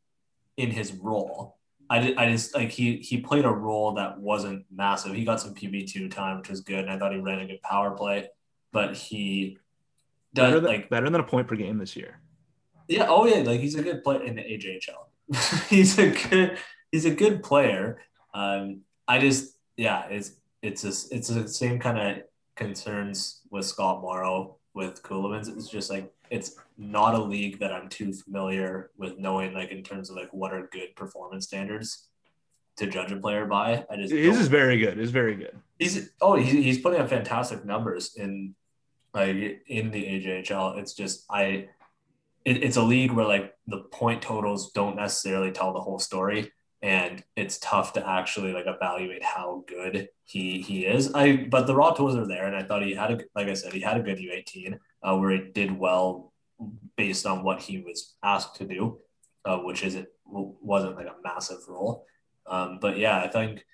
in his role. I, did, I just like he he played a role that wasn't massive. He got some PB two time, which was good, and I thought he ran a good power play. But he Better than, like better than a point per game this year. yeah, oh yeah, like he's a good player in the AJHL. he's a good he's a good player. Um, I just yeah, it's it's a, it's the same kind of concerns with Scott Morrow with Ceulemans. It's just like it's not a league that I'm too familiar with knowing like in terms of like what are good performance standards to judge a player by. I just His is very good. Is very good. He's oh he's, he's putting up fantastic numbers in like in the AJHL. It's just I it, it's a league where like the point totals don't necessarily tell the whole story and it's tough to actually like evaluate how good he he is. I but the raw tools are there and I thought he had a like I said he had a good U18 uh, where he did well based on what he was asked to do, uh, which isn't wasn't like a massive role. Um, but yeah, I think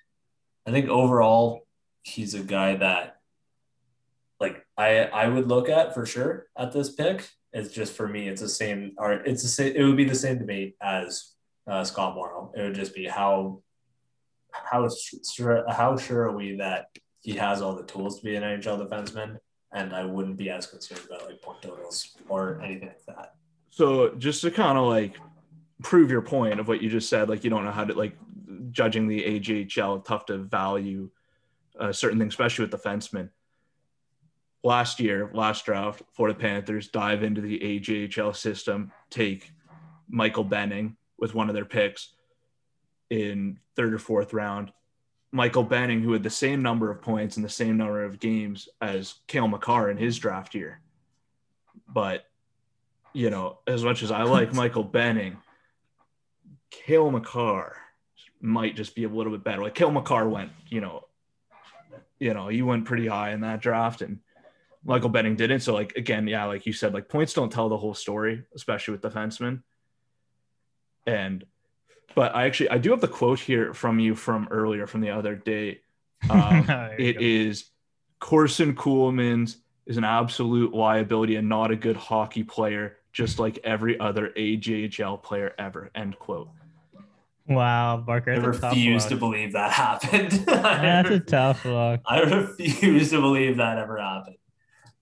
I think overall he's a guy that like I I would look at for sure at this pick. It's just for me, it's the same or it's the same. It would be the same debate as uh, Scott Morrow. It would just be how how sure how sure are we that he has all the tools to be an NHL defenseman, and I wouldn't be as concerned about like point totals or anything like that. So just to kind of like prove your point of what you just said, like you don't know how to like judging the AJHL, tough to value uh, certain things, especially with the defensemen. Last year, last draft, Florida Panthers dive into the AJHL system, take Michael Benning with one of their picks in third or fourth round. Michael Benning, who had the same number of points and the same number of games as Cale Makar in his draft year. But, you know, as much as I like Michael Benning, Cale Makar might just be a little bit better. Like Cale Makar went, you know, you know, he went pretty high in that draft and Michael Benning didn't. So like again, yeah, like you said, like points don't tell the whole story, especially with defensemen. And but I actually I do have the quote here from you from earlier from the other day. Um, There it go. is Corson Ceulemans is an absolute liability and not a good hockey player, just like every other AJHL player ever. End quote. Wow, Barker. I That's a tough refuse to believe that happened. That's a tough look. I refuse to believe that ever happened.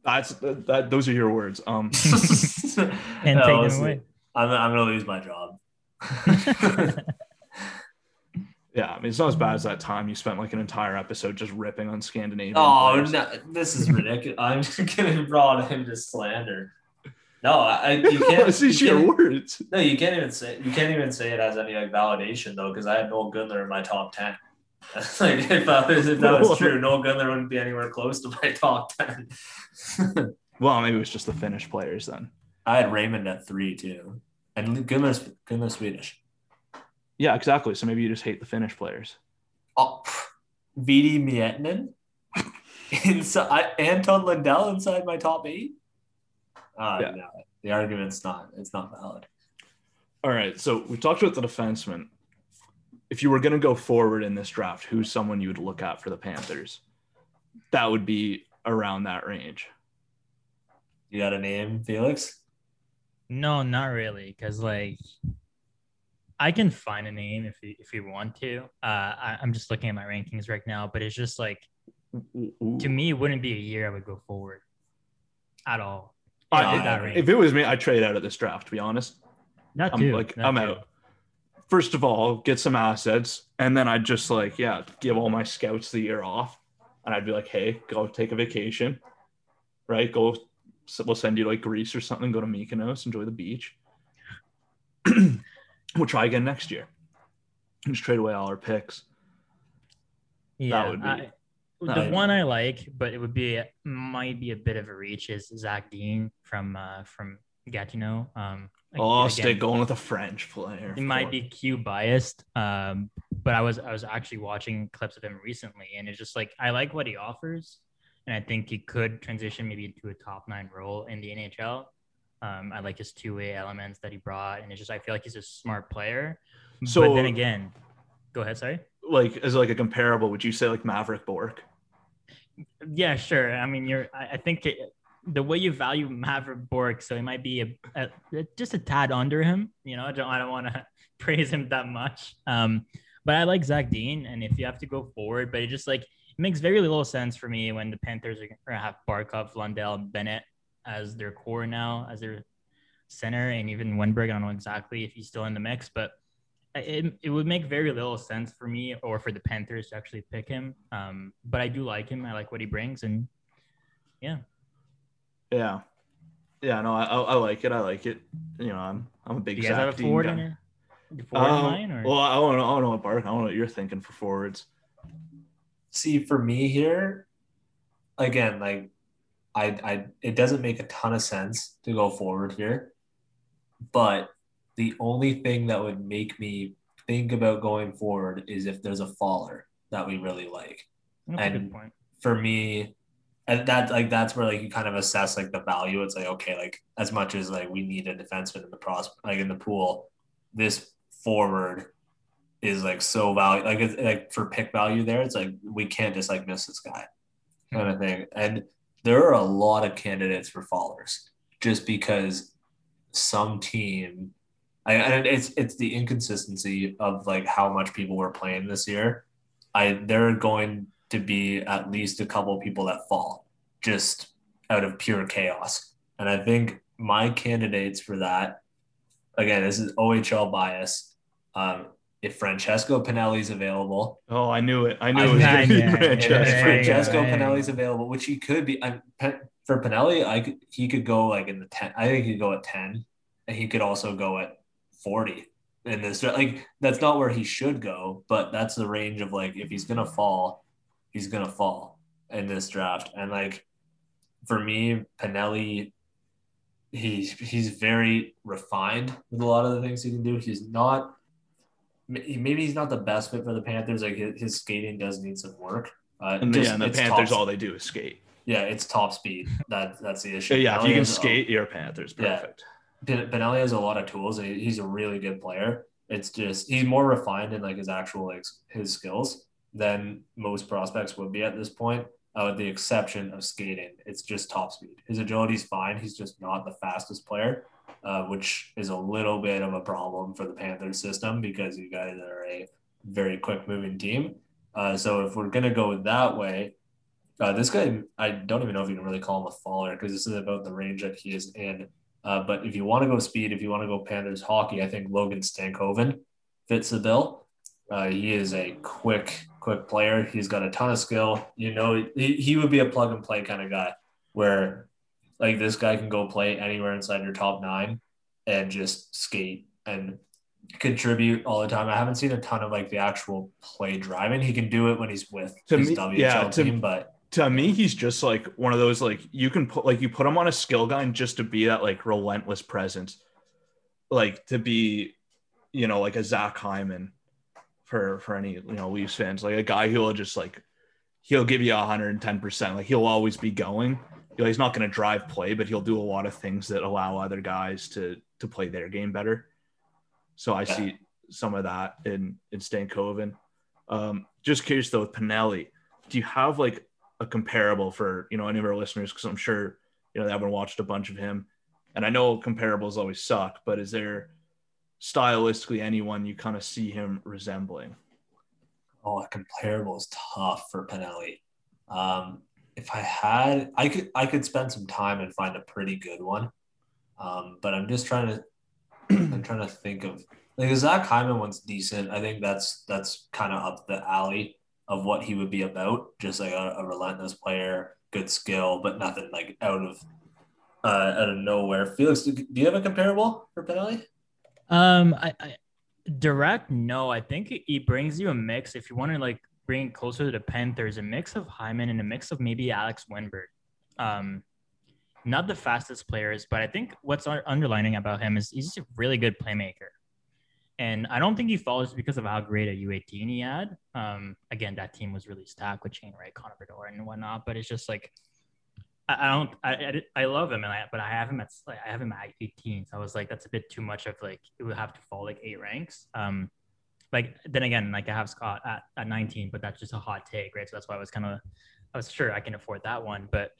That's that, that those are your words. Um And No, take them away. I'm, I'm gonna lose my job. yeah, I mean it's not as bad as that time you spent like an entire episode just ripping on Scandinavia. Oh, no, this is ridiculous. I'm getting brought into slander. No, I you can't. This you your can't- words. No, you can't even say you can't even say it as any like validation though, because I had Noel Gunler in my top ten. like if that was if that was true, Noel Gunler wouldn't be anywhere close to my top ten. Well, maybe it was just the Finnish players then. I had Raymond at three too, and Gunler's Gunler's Swedish. Yeah, exactly. So maybe you just hate the Finnish players. Oh, Veeti Miettinen inside Anton Lundell inside my top eight. Uh, Yeah. no, the argument's not it's not valid. All right, so we talked about the defenseman. if you were going to go forward in this draft, who's someone you would look at for the Panthers? That would be around that range. You got a name, Felix? No, not really, because like I can find a name if you if you want to. Uh, I, I'm just looking at my rankings right now, but it's just like to me, it wouldn't be a year I would go forward at all. I- if it was me, I'd trade out of this draft. To be honest, That I'm too. like that I'm too. out. First of all, get some assets, and then I'd just like yeah, give all my scouts the year off, and I'd be like, hey, go take a vacation, right? Go, so we'll send you to like Greece or something. Go to Mykonos, enjoy the beach. we'll try again next year. And just trade away all our picks. Yeah, would be- I- that the would one I like, but it would be might be a bit of a reach is Zach Dean from uh from Gatineau. Um, Oh, again, stick going with a French player. It might be Q biased, um, but I was I was actually watching clips of him recently, and it's just like I like what he offers, and I think he could transition maybe into a top nine role in the NHL. Um, I like his two way elements that he brought, and it's just I feel like he's a smart player. So- but then again, go ahead. Sorry. like as like a comparable. Would you say like Maverick Bourque? Yeah, sure. I mean, you're. I, I think it, the way you value Maverick Bourque, so he might be a, a just a tad under him. You know, I don't. I don't want to praise him that much. Um, but I like Zach Dean, and if you have to go forward, but it just like makes very little sense for me when the Panthers are gonna have Barkov, Lundell, Bennett as their core now, as their center, and even Wennberg. I don't know exactly if he's still in the mix, but it, it would make very little sense for me or for the Panthers to actually pick him. Um, but I do like him. I like what he brings, and yeah, Yeah, yeah. No, I, I like it. I like it. You know, I'm I'm a big. do you guys have a forward guy. in your your forward Um, mind, or Well, I don't know. I don't know what Bark. I don't know what you're thinking for forwards. See, for me here, again, like I, I, it doesn't make a ton of sense to go forward here, but the only thing that would make me think about going forward is if there's a faller that we really like. that's and- point. For me, and that like that's where like you kind of assess like the value. It's like okay, like as much as like we need a defenseman in the pros like in the pool, this forward is like so value like it's like for pick value there. It's like we can't just like miss this guy kind of thing. And there are a lot of candidates for fallers just because some team I, and it's it's the inconsistency of like how much people were playing this year. I there are going to be at least a couple people that fall just out of pure chaos. And I think my candidates for that, again, this is OHL bias. Um, if Francesco Pinelli's available, Oh, I knew it. I knew I- it was Yeah, going to be yeah, Francesco. if yeah, yeah. Francesco yeah. Pinelli's available, which he could be. I, for Pinelli, I could, he could go like in the ten. I think he could go at ten, and he could also go at forty. In this, like that's not where he should go, but that's the range of like if he's gonna fall, he's gonna fall in this draft. And like for me, Pinelli, he's he's very refined with a lot of the things he can do. He's not. Maybe he's not the best fit for the Panthers. Like his, his skating does need some work. Uh, And just- yeah, and the Panthers, top- all they do is skate. yeah, it's top speed. That that's the issue. Yeah, if you can has skate, you're Panthers. Yeah. Perfect. Pin- Pinelli has a lot of tools. And he- he's a really good player. It's just he's more refined in like his actual like his skills than most prospects would be at this point. Uh, with the exception of skating, it's just top speed. His agility's fine. He's just not the fastest player, uh, which is a little bit of a problem for the Panthers system because you guys are a very quick moving team. Uh, so if we're gonna go that way, uh, this guy, I don't even know if you can really call him a faller because this is about the range that he is in. Uh, but if you want to go speed, if you want to go Panthers hockey, I think Logan Stankoven fits the bill. Uh, he is a quick, quick player. He's got a ton of skill. You know, he, he would be a plug and play kind of guy where like this guy can go play anywhere inside your top nine and just skate and contribute all the time. I haven't seen a ton of like the actual play driving. He can do it when he's with To his me- WHL yeah, to- team, but To me, he's just like one of those like you can put like you put him on a skill gun just to be that like relentless presence, like to be, you know, like a Zach Hyman for for any you know Leafs fans, like a guy who will just like he'll give you 110 percent, like he'll always be going. You know, he's not going to drive play, but he'll do a lot of things that allow other guys to to play their game better. So I Yeah. see some of that in in Stankoven. Um, just curious though with Pinelli, do you have like a comparable for you know any of our listeners? Because I'm sure you know they haven't watched a bunch of him, and I know comparables always suck. But is there stylistically anyone you kind of see him resembling? Oh, a comparable is tough for Pinelli. Um, if I had, I could I could spend some time and find a pretty good one. Um, but I'm just trying to I'm trying to think of like Zach Hyman one's decent. I think that's that's kind of up the alley of what he would be about. Just like a, a relentless player, good skill, but nothing like out of uh, out of nowhere. Felix, do, do you have a comparable for Pinelli? Um, I, I direct no. I think he brings you a mix. If you want to like bring it closer to the pen, there's a mix of Hyman and a mix of maybe Alex Wennberg. Um, not the fastest players, but I think what's underlining about him is he's a really good playmaker. And I don't think he falls because of how great a U18 he had. Um, again, that team was really stacked with Shane Wright, Connor Bedard, and whatnot. But it's just like I, I don't. I, I, I love him, and I, but I have him at I have him at 18. So I was like, that's a bit too much of like it would have to fall like eight ranks. Um, like then again, like I have Scott at, at 19, but that's just a hot take, right? So that's why I was kind of I was sure I can afford that one, but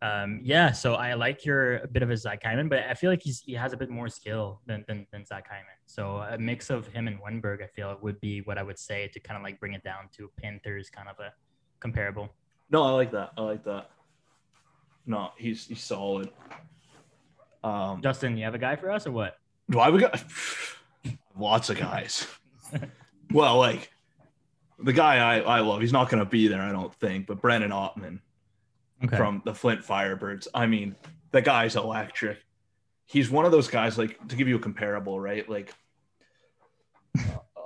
um, yeah, so I like your a bit of a Zach Hyman, but I feel like he's he has a bit more skill than than, than Zach Hyman. So a mix of him and Wennberg, I feel would be what I would say to kind of like bring it down to Panthers kind of a comparable. No, I like that. I like that. No, he's he's solid. Um, Justin, you have a guy for us or what? Do I have a guy? Lots of guys. well, like the guy I, I love, he's not going to be there, I don't think, but Brennan Othmann okay. from the Flint Firebirds. I mean, the guy's electric. He's one of those guys, like to give you a comparable, right? Like,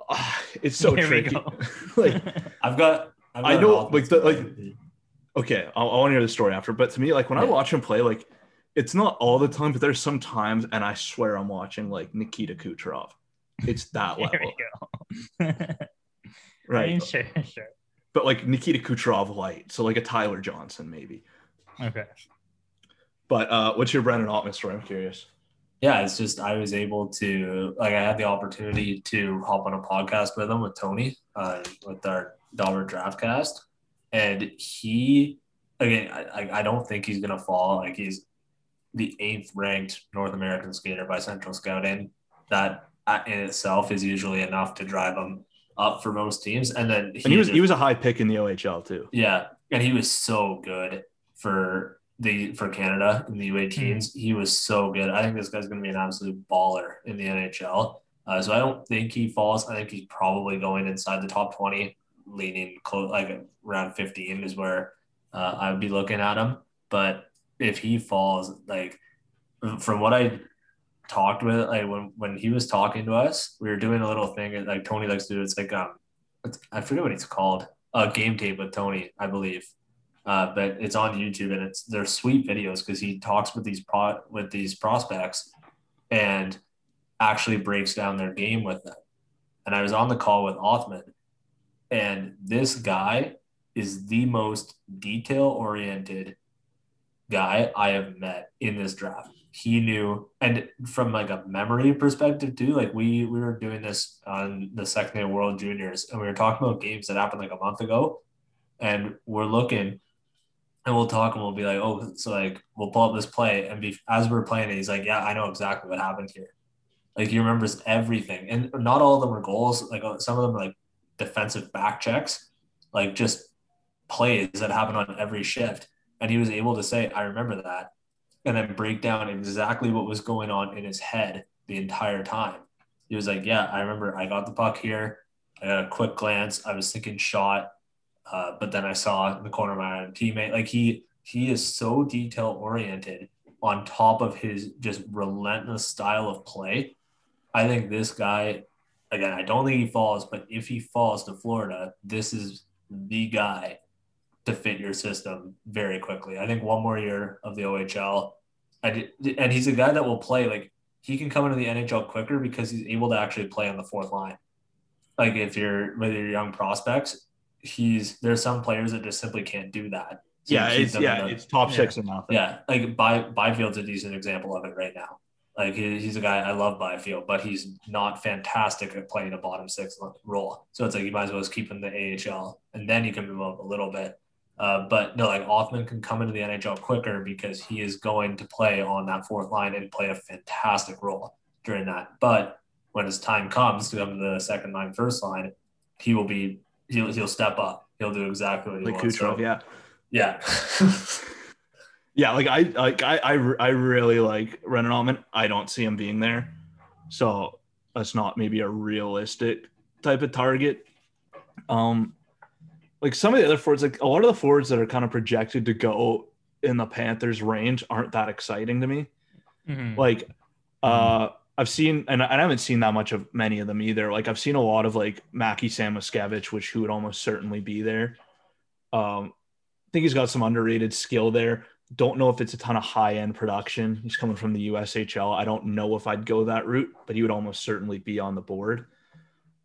uh, it's so tricky. like, I've got, I've got I know, like the like. Okay, I'll, I want to hear the story after. But to me, like when yeah. I watch him play, like it's not all the time, but there's some times, and I swear I'm watching like Nikita Kucherov. It's that level. right. I mean, sure, sure but like Nikita Kucherov light, so like a Tyler Johnson maybe. Okay. But uh, what's your Brennan Othmann story? I'm curious. Yeah, it's just I was able to like I had the opportunity to hop on a podcast with him with Tony uh, with our Dobber Draftcast, and he again I, I don't think he's gonna fall. Like he's the eighth ranked North American skater by Central Scouting. That in itself is usually enough to drive him up for most teams. And then he, and he was just, he was a high pick in the OHL too. Yeah, and he was so good for the for Canada in the U18s. Mm. He was so good. I think this guy's going to be an absolute baller in the NHL. Uh, so I don't think he falls. I think he's probably going inside the top twenty, leaning close like around fifteen is where uh, I would be looking at him. But if he falls, like from what I talked with like when when he was talking to us, we were doing a little thing like Tony likes to do. It's like um, it's, I forget what it's called. A game tape with Tony, I believe. Uh, but it's on YouTube and it's they're sweet videos because he talks with these pro with these prospects and actually breaks down their game with them. And I was on the call with Othmann, and this guy is the most detail oriented guy I have met in this draft he knew and from like a memory perspective too like we we were doing this on the second day of world juniors and we were talking about games that happened like a month ago and we're looking and we'll talk and we'll be like oh so like we'll pull up this play and be as we're playing it he's like yeah i know exactly what happened here. Like he remembers everything and not all of them are goals like uh, some of them are like defensive back checks like just plays that happen on every shift and he was able to say i remember that and then break down exactly what was going on in his head the entire time. He was like, Yeah, I remember I got the puck here. I got a quick glance. I was thinking shot, uh, but then I saw in the corner of my teammate. Like he he is so detail oriented on top of his just relentless style of play. I think this guy, again, I don't think he falls, but if he falls to Florida, this is the guy to fit your system very quickly. I think one more year of the OHL, and and he's a guy that will play like he can come into the NHL quicker because he's able to actually play on the fourth line. Like if you're with your young prospects, he's there's some players that just simply can't do that. So yeah, it's yeah, the, it's top six yeah. enough. Yeah, like By Byfield's a decent example of it right now. Like he, he's a guy I love Byfield, but he's not fantastic at playing a bottom six role. So it's like you might as well just keep him in the AHL, and then you can move up a little bit. Uh, but no, like Othmann can come into the NHL quicker because he is going to play on that fourth line and play a fantastic role during that. But when his time comes to come to the second line, first line, he will be he'll he'll step up. He'll do exactly what he like wants. Kucherov, So, yeah. yeah. Yeah, like I like I I, I really like Brennan Othmann. I don't see him being there, so that's not maybe a realistic type of target. Um, like some of the other forwards, like a lot of the forwards that are kind of projected to go in the Panthers range aren't that exciting to me. Mhm. Like, uh, I've seen, and I haven't seen that much of many of them either. Like, I've seen a lot of like Mackie Samoskevich, which who would almost certainly be there. Um, I think he's got some underrated skill there. Don't know if it's a ton of high end production. He's coming from the USHL. I don't know if I'd go that route, but he would almost certainly be on the board.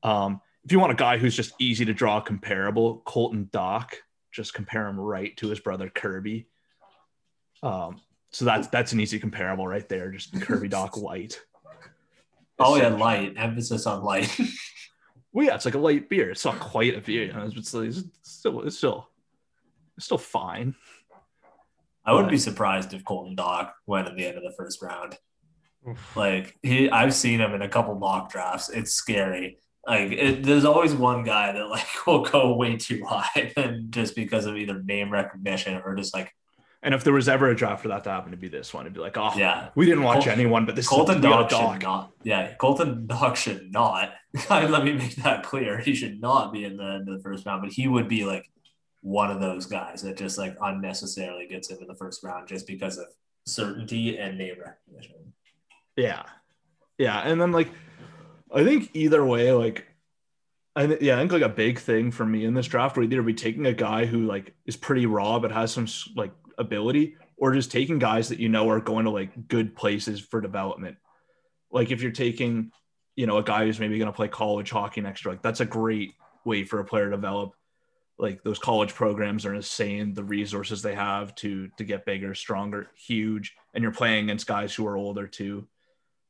Um, if you want a guy who's just easy to draw comparable, Colton Dach, just compare him right to his brother Kirby. Um, so that's that's an easy comparable right there. Just Kirby Dach light. oh yeah, light emphasis on light. Well, yeah, it's like a light beer. It's not quite a beer. You know, it's, still, it's still, it's still, it's still fine. I wouldn't Right. be surprised if Colton Dach went at the end of the first round. Like he, I've seen him in a couple mock drafts. It's scary. Like it, there's always one guy that like will go way too high, and just because of either name recognition or just like And if there was ever a draft for that to happen, to be this one, it'd be like, oh, yeah, we didn't watch Col- anyone, but this Colton is got should not. Yeah, Colton Dach should not. Let me make that clear. He should not be in the end of the first round, but he would be like one of those guys that just like unnecessarily gets into the first round just because of certainty and name recognition. Yeah, yeah, and then like, I think either way, like, I th- yeah, I think like a big thing for me in this draft would either be taking a guy who like is pretty raw but has some like ability, or just taking guys that you know are going to like good places for development. Like if you're taking, you know, a guy who's maybe going to play college hockey next year, like that's a great way for a player to develop. Like those college programs are insane. The resources they have to to get bigger, stronger, huge, and you're playing against guys who are older too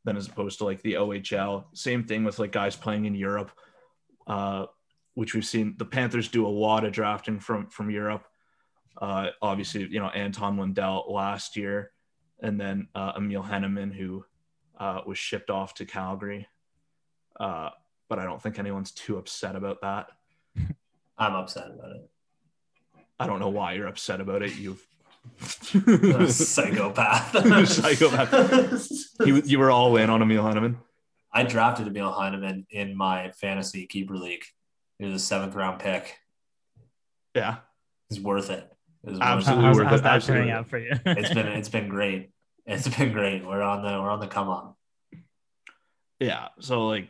than as opposed to like the OHL. Same thing with like guys playing in Europe, uh, which we've seen the Panthers do a lot of drafting from from Europe. Uh, obviously, you know Anton Lundell last year, and then uh, Emil Heinemann, who uh, was shipped off to Calgary. Uh, but I don't think anyone's too upset about that. I'm upset about it. I don't know why you're upset about it. You've Psychopath. Psychopath. you, you were all in on Emil Heinemann. I drafted Emil Heinemann in my fantasy keeper league. He was a seventh round pick. Yeah, It's worth it. It was worth Absolutely. How's, worth how's it, that absolutely turning worth out for you? it. It's been it's been great. It's been great. We're on the we're on the come up. Yeah. So like,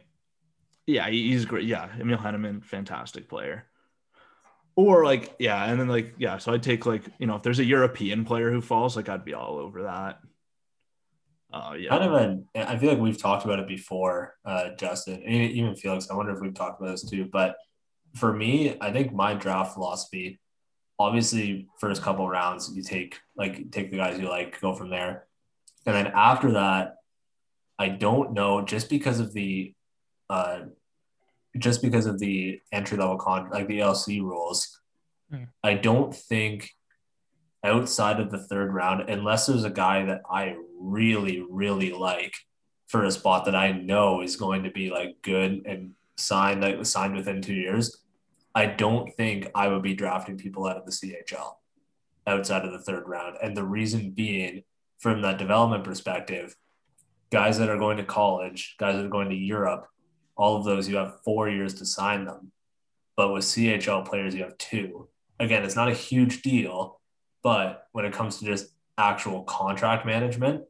yeah, he's great. Yeah, Emil Heinemann, fantastic player. Or like, yeah, and then like, yeah. So I'd take like, you know, if there's a European player who falls, like, I'd be all over that. Uh, yeah. Kind of a. I feel like we've talked about it before, uh, Justin, even Felix. I wonder if we've talked about this too. But for me, I think my draft philosophy, obviously, first couple rounds, you take like take the guys you like, go from there, and then after that, I don't know, just because of the, uh, just because of the entry level con like the LC rules, Hmm. I don't think outside of the third round, unless there's a guy that I really, really like for a spot that I know is going to be like good and signed like signed within two years, I don't think I would be drafting people out of the CHL outside of the third round. And the reason being, from that development perspective, guys that are going to college, guys that are going to Europe, all of those you have four years to sign them. But with CHL players, you have two. Again, it's not a huge deal, but when it comes to just actual contract management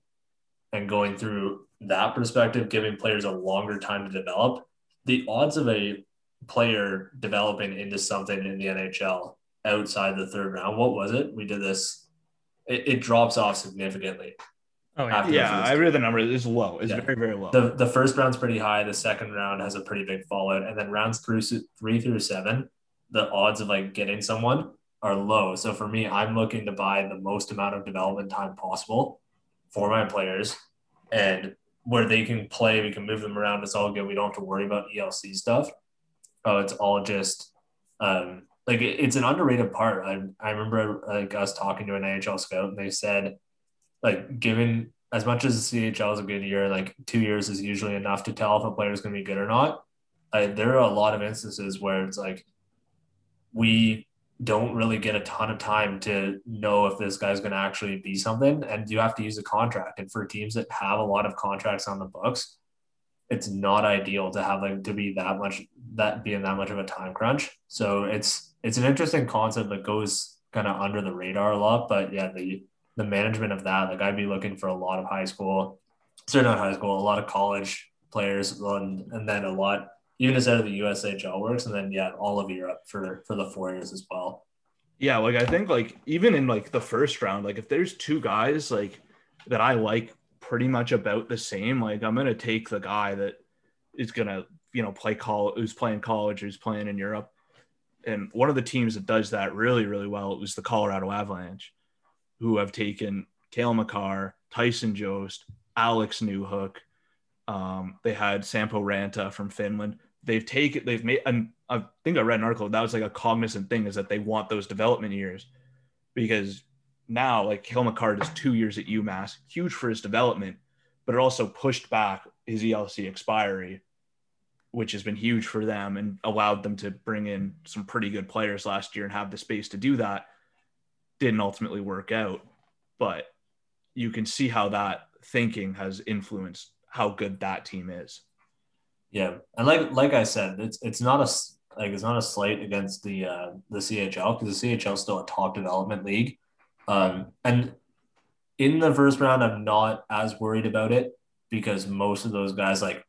and going through that perspective, giving players a longer time to develop, the odds of a player developing into something in the NHL outside the third round, what was it? We did this, it, it drops off significantly. Oh yeah. yeah, I read the number. It's low. It's Yeah. very, very low. The, the first round's pretty high. The second round has a pretty big fallout. And then rounds through three through seven, the odds of like getting someone are low. So for me, I'm looking to buy the most amount of development time possible for my players. And where they can play, we can move them around. It's all good. We don't have to worry about ELC stuff. Oh, it's all just um, like it, it's an underrated part. I I remember like us talking to an NHL scout and they said like given as much as the CHL is a good year, like two years is usually enough to tell if a player is going to be good or not. I, there are a lot of instances where it's like we don't really get a ton of time to know if this guy's going to actually be something and you have to use a contract and for teams that have a lot of contracts on the books it's not ideal to have like to be that much that being that much of a time crunch so it's it's an interesting concept that goes kind of under the radar a lot but yeah the the management of that like i'd be looking for a lot of high school certainly not high school a lot of college players and, and then a lot even instead of the USHL works, and then yeah, all of Europe for for the four years as well. Yeah, like I think like even in like the first round, like if there's two guys like that I like pretty much about the same, like I'm gonna take the guy that is gonna you know play call who's playing college, who's playing in Europe. And one of the teams that does that really, really well was the Colorado Avalanche, who have taken Cale Makar, Tyson Jost, Alex Newhook. Um, they had Sampo Ranta from Finland they've taken they've made and I think I read an article that was like a cognizant thing is that they want those development years because now like Cale Makar is two years at UMass, huge for his development, but it also pushed back his ELC expiry, which has been huge for them and allowed them to bring in some pretty good players last year and have the space to do that. Didn't ultimately work out, but you can see how that thinking has influenced how good that team is. Yeah, and like like I said, it's it's not a like it's not a slight against the uh, the CHL because the CHL is still a top development league, um, and in the first round, I'm not as worried about it because most of those guys like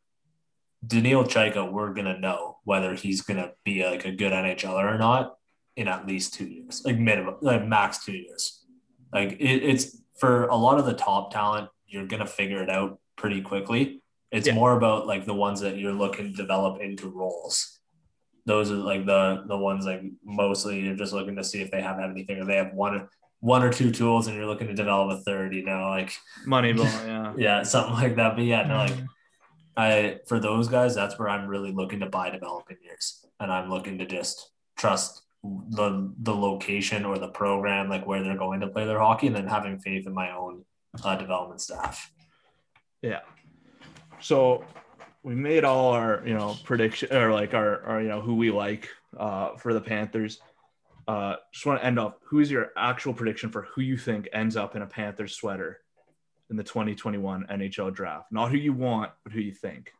Daniil Chaika, we're gonna know whether he's gonna be like a good NHLer or not in at least two years, like minimum, like max two years. Like it, it's for a lot of the top talent, you're gonna figure it out pretty quickly. It's yeah. more about like the ones that you're looking to develop into roles. Those are like the the ones like mostly you're just looking to see if they have anything or they have one one or two tools and you're looking to develop a third, you know, like money ball, yeah. yeah, something like that. But yeah, no, like mm-hmm. I for those guys, that's where I'm really looking to buy development years. And I'm looking to just trust the the location or the program, like where they're going to play their hockey, and then having faith in my own uh, development staff. Yeah, so we made all our you know prediction or like our, our you know who we like uh, for the Panthers. Uh, just want to end off. Who is your actual prediction for who you think ends up in a Panthers sweater in the 2021 NHL draft? Not who you want, but who you think.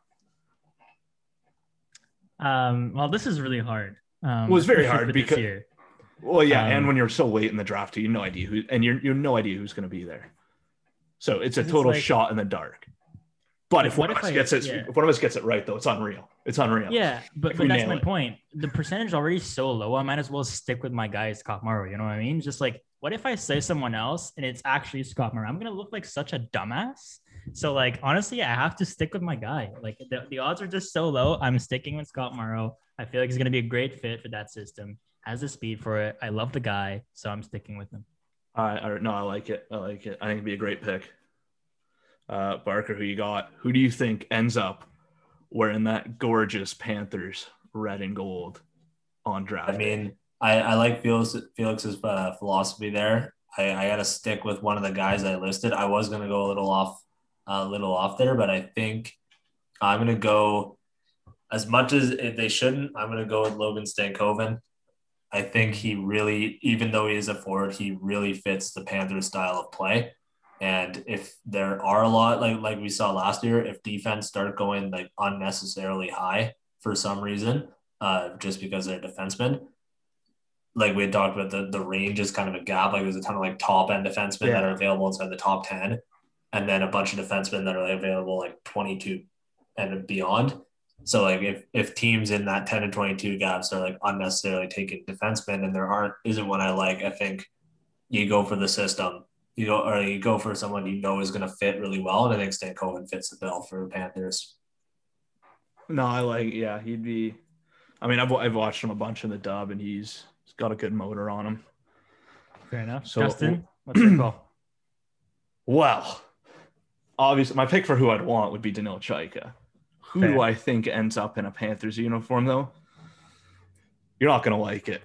Um, well, this is really hard. Um, well, it's very hard because. Well, yeah, um, and when you're so late in the draft, you have no idea who, and you're you have no idea who's going to be there. So it's a total like, shot in the dark. But if one of us I, gets it, yeah. if one of us gets it right, though, it's unreal. It's unreal. Yeah, but, but that's my it. point. The percentage already so low. I might as well stick with my guy Scott Morrow. You know what I mean? Just like, what if I say someone else and it's actually Scott Morrow? I'm gonna look like such a dumbass. So like, honestly, I have to stick with my guy. Like the, the odds are just so low. I'm sticking with Scott Morrow. I feel like he's gonna be a great fit for that system. Has the speed for it. I love the guy, so I'm sticking with him. I, no, I like it. I like it. I think it'd be a great pick uh, Barker, who you got. Who do you think ends up wearing that gorgeous Panthers red and gold on draft? I mean, I, I like Felix, Felix's uh, philosophy there. I, I got to stick with one of the guys I listed. I was going to go a little off, a little off there, but I think I'm going to go as much as they shouldn't. I'm going to go with Logan Stankoven. I think he really, even though he is a forward, he really fits the Panthers style of play. And if there are a lot like like we saw last year, if defense start going like unnecessarily high for some reason, uh, just because they're defensemen, like we had talked about the the range is kind of a gap. Like there's a ton of like top end defensemen yeah. that are available inside the top ten, and then a bunch of defensemen that are like, available like 22 and beyond. So like if if teams in that 10 to 22 gaps are like unnecessarily taking defensemen and there aren't isn't one I like, I think you go for the system you know, or you go for someone you know is going to fit really well. And I think Stankoven fits the bill for the Panthers. No, I like, yeah, he'd be. I mean, I've, I've watched him a bunch in the dub, and he's, he's got a good motor on him. Fair enough. So, Justin, what's your call? Well, obviously my pick for who I'd want would be Danil Chaika. Who do I think ends up in a Panthers uniform though? You're not gonna like it,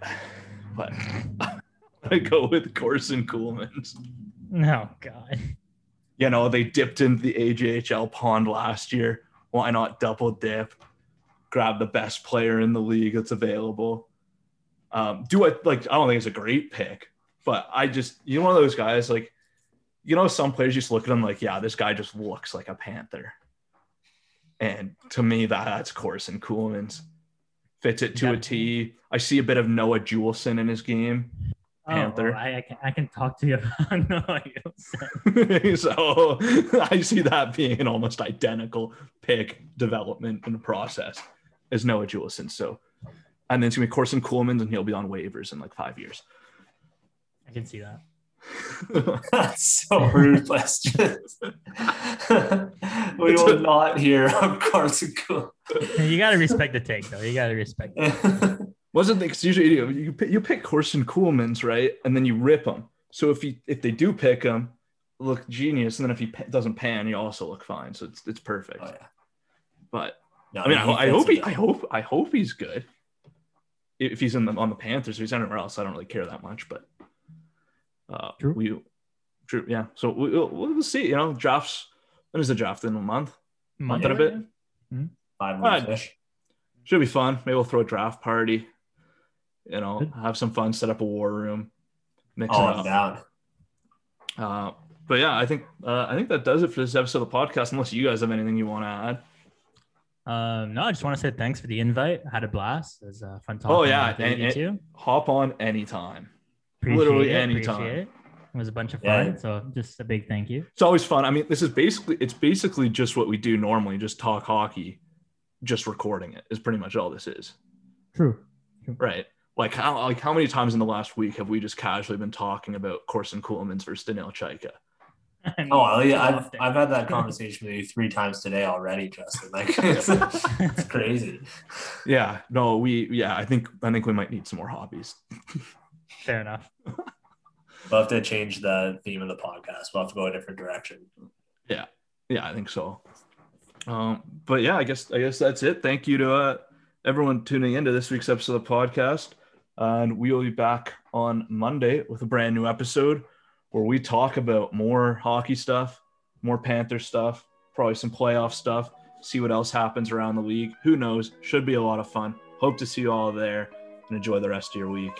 but I go with Corson Ceulemans. No, God. You know they dipped into the AJHL pond last year. Why not double dip? Grab the best player in the league that's available. Um, do I like? I don't think it's a great pick, but I just you know one of those guys like you know some players just look at him like yeah this guy just looks like a panther and to me that that's Corson Ceulemans fits it to a. T. I see a bit of Noah Juulsen in his game oh, Panther. Oh, I, I, can, I can talk to you about no, you so I see that being an almost identical pick development and process as Noah Juulsen so and then it's gonna be Corson Ceulemans and he'll be on waivers in like five years I can see that. That's so rude questions. we will not hear of Carson Cool. You got to respect the take, though. You got to respect it. wasn't the usually you, you pick, you pick Corson Ceulemans right and then you rip them so if you if they do pick him look genius and then if he pa- doesn't pan you also look fine so it's it's perfect oh, yeah. but No, I mean I, I hope he. I hope I hope he's good if he's in the on the Panthers if he's anywhere else I don't really care that much but uh True. we true yeah so we, we'll, we'll see you know drafts when is the draft in a month month and a bit Five Alright. weeks ish. should be fun maybe we'll throw a draft party you know Good. have some fun set up a war room mix Oh, it I'm up down. Uh, but yeah, I think uh, I think that does it for this episode of the podcast. Unless you guys have anything you want to add. Um, no, I just want to say thanks for the invite. I had a blast. It was uh, fun talking. Oh, yeah, with and- you and- Hop on anytime. Appreciate literally it, anytime. It. it was a bunch of Yeah. fun. So just a big thank you. It's always fun. I mean, this is basically it's basically just what we do normally. Just talk hockey, just recording it is pretty much all this is, True. right? Like how like how many times in the last week have we just casually been talking about Corson Ceulemans versus Danil Chaika? Oh, well, yeah, I've, I've had that conversation with you three times today already, Justin. Like, it's, it's crazy. Yeah, no, we yeah, I think I think we might need some more hobbies. Fair enough. We'll have to change the theme of the podcast. We'll have to go a different direction. Yeah, Yeah, I think so. Um, but yeah, I guess I guess that's it. Thank you to uh, everyone tuning into this week's episode of the podcast, and we will be back on Monday with a brand new episode where we talk about more hockey stuff, more Panther stuff, probably some playoff stuff. See what else happens around the league. Who knows? Should be a lot of fun. Hope to see you all there and enjoy the rest of your week.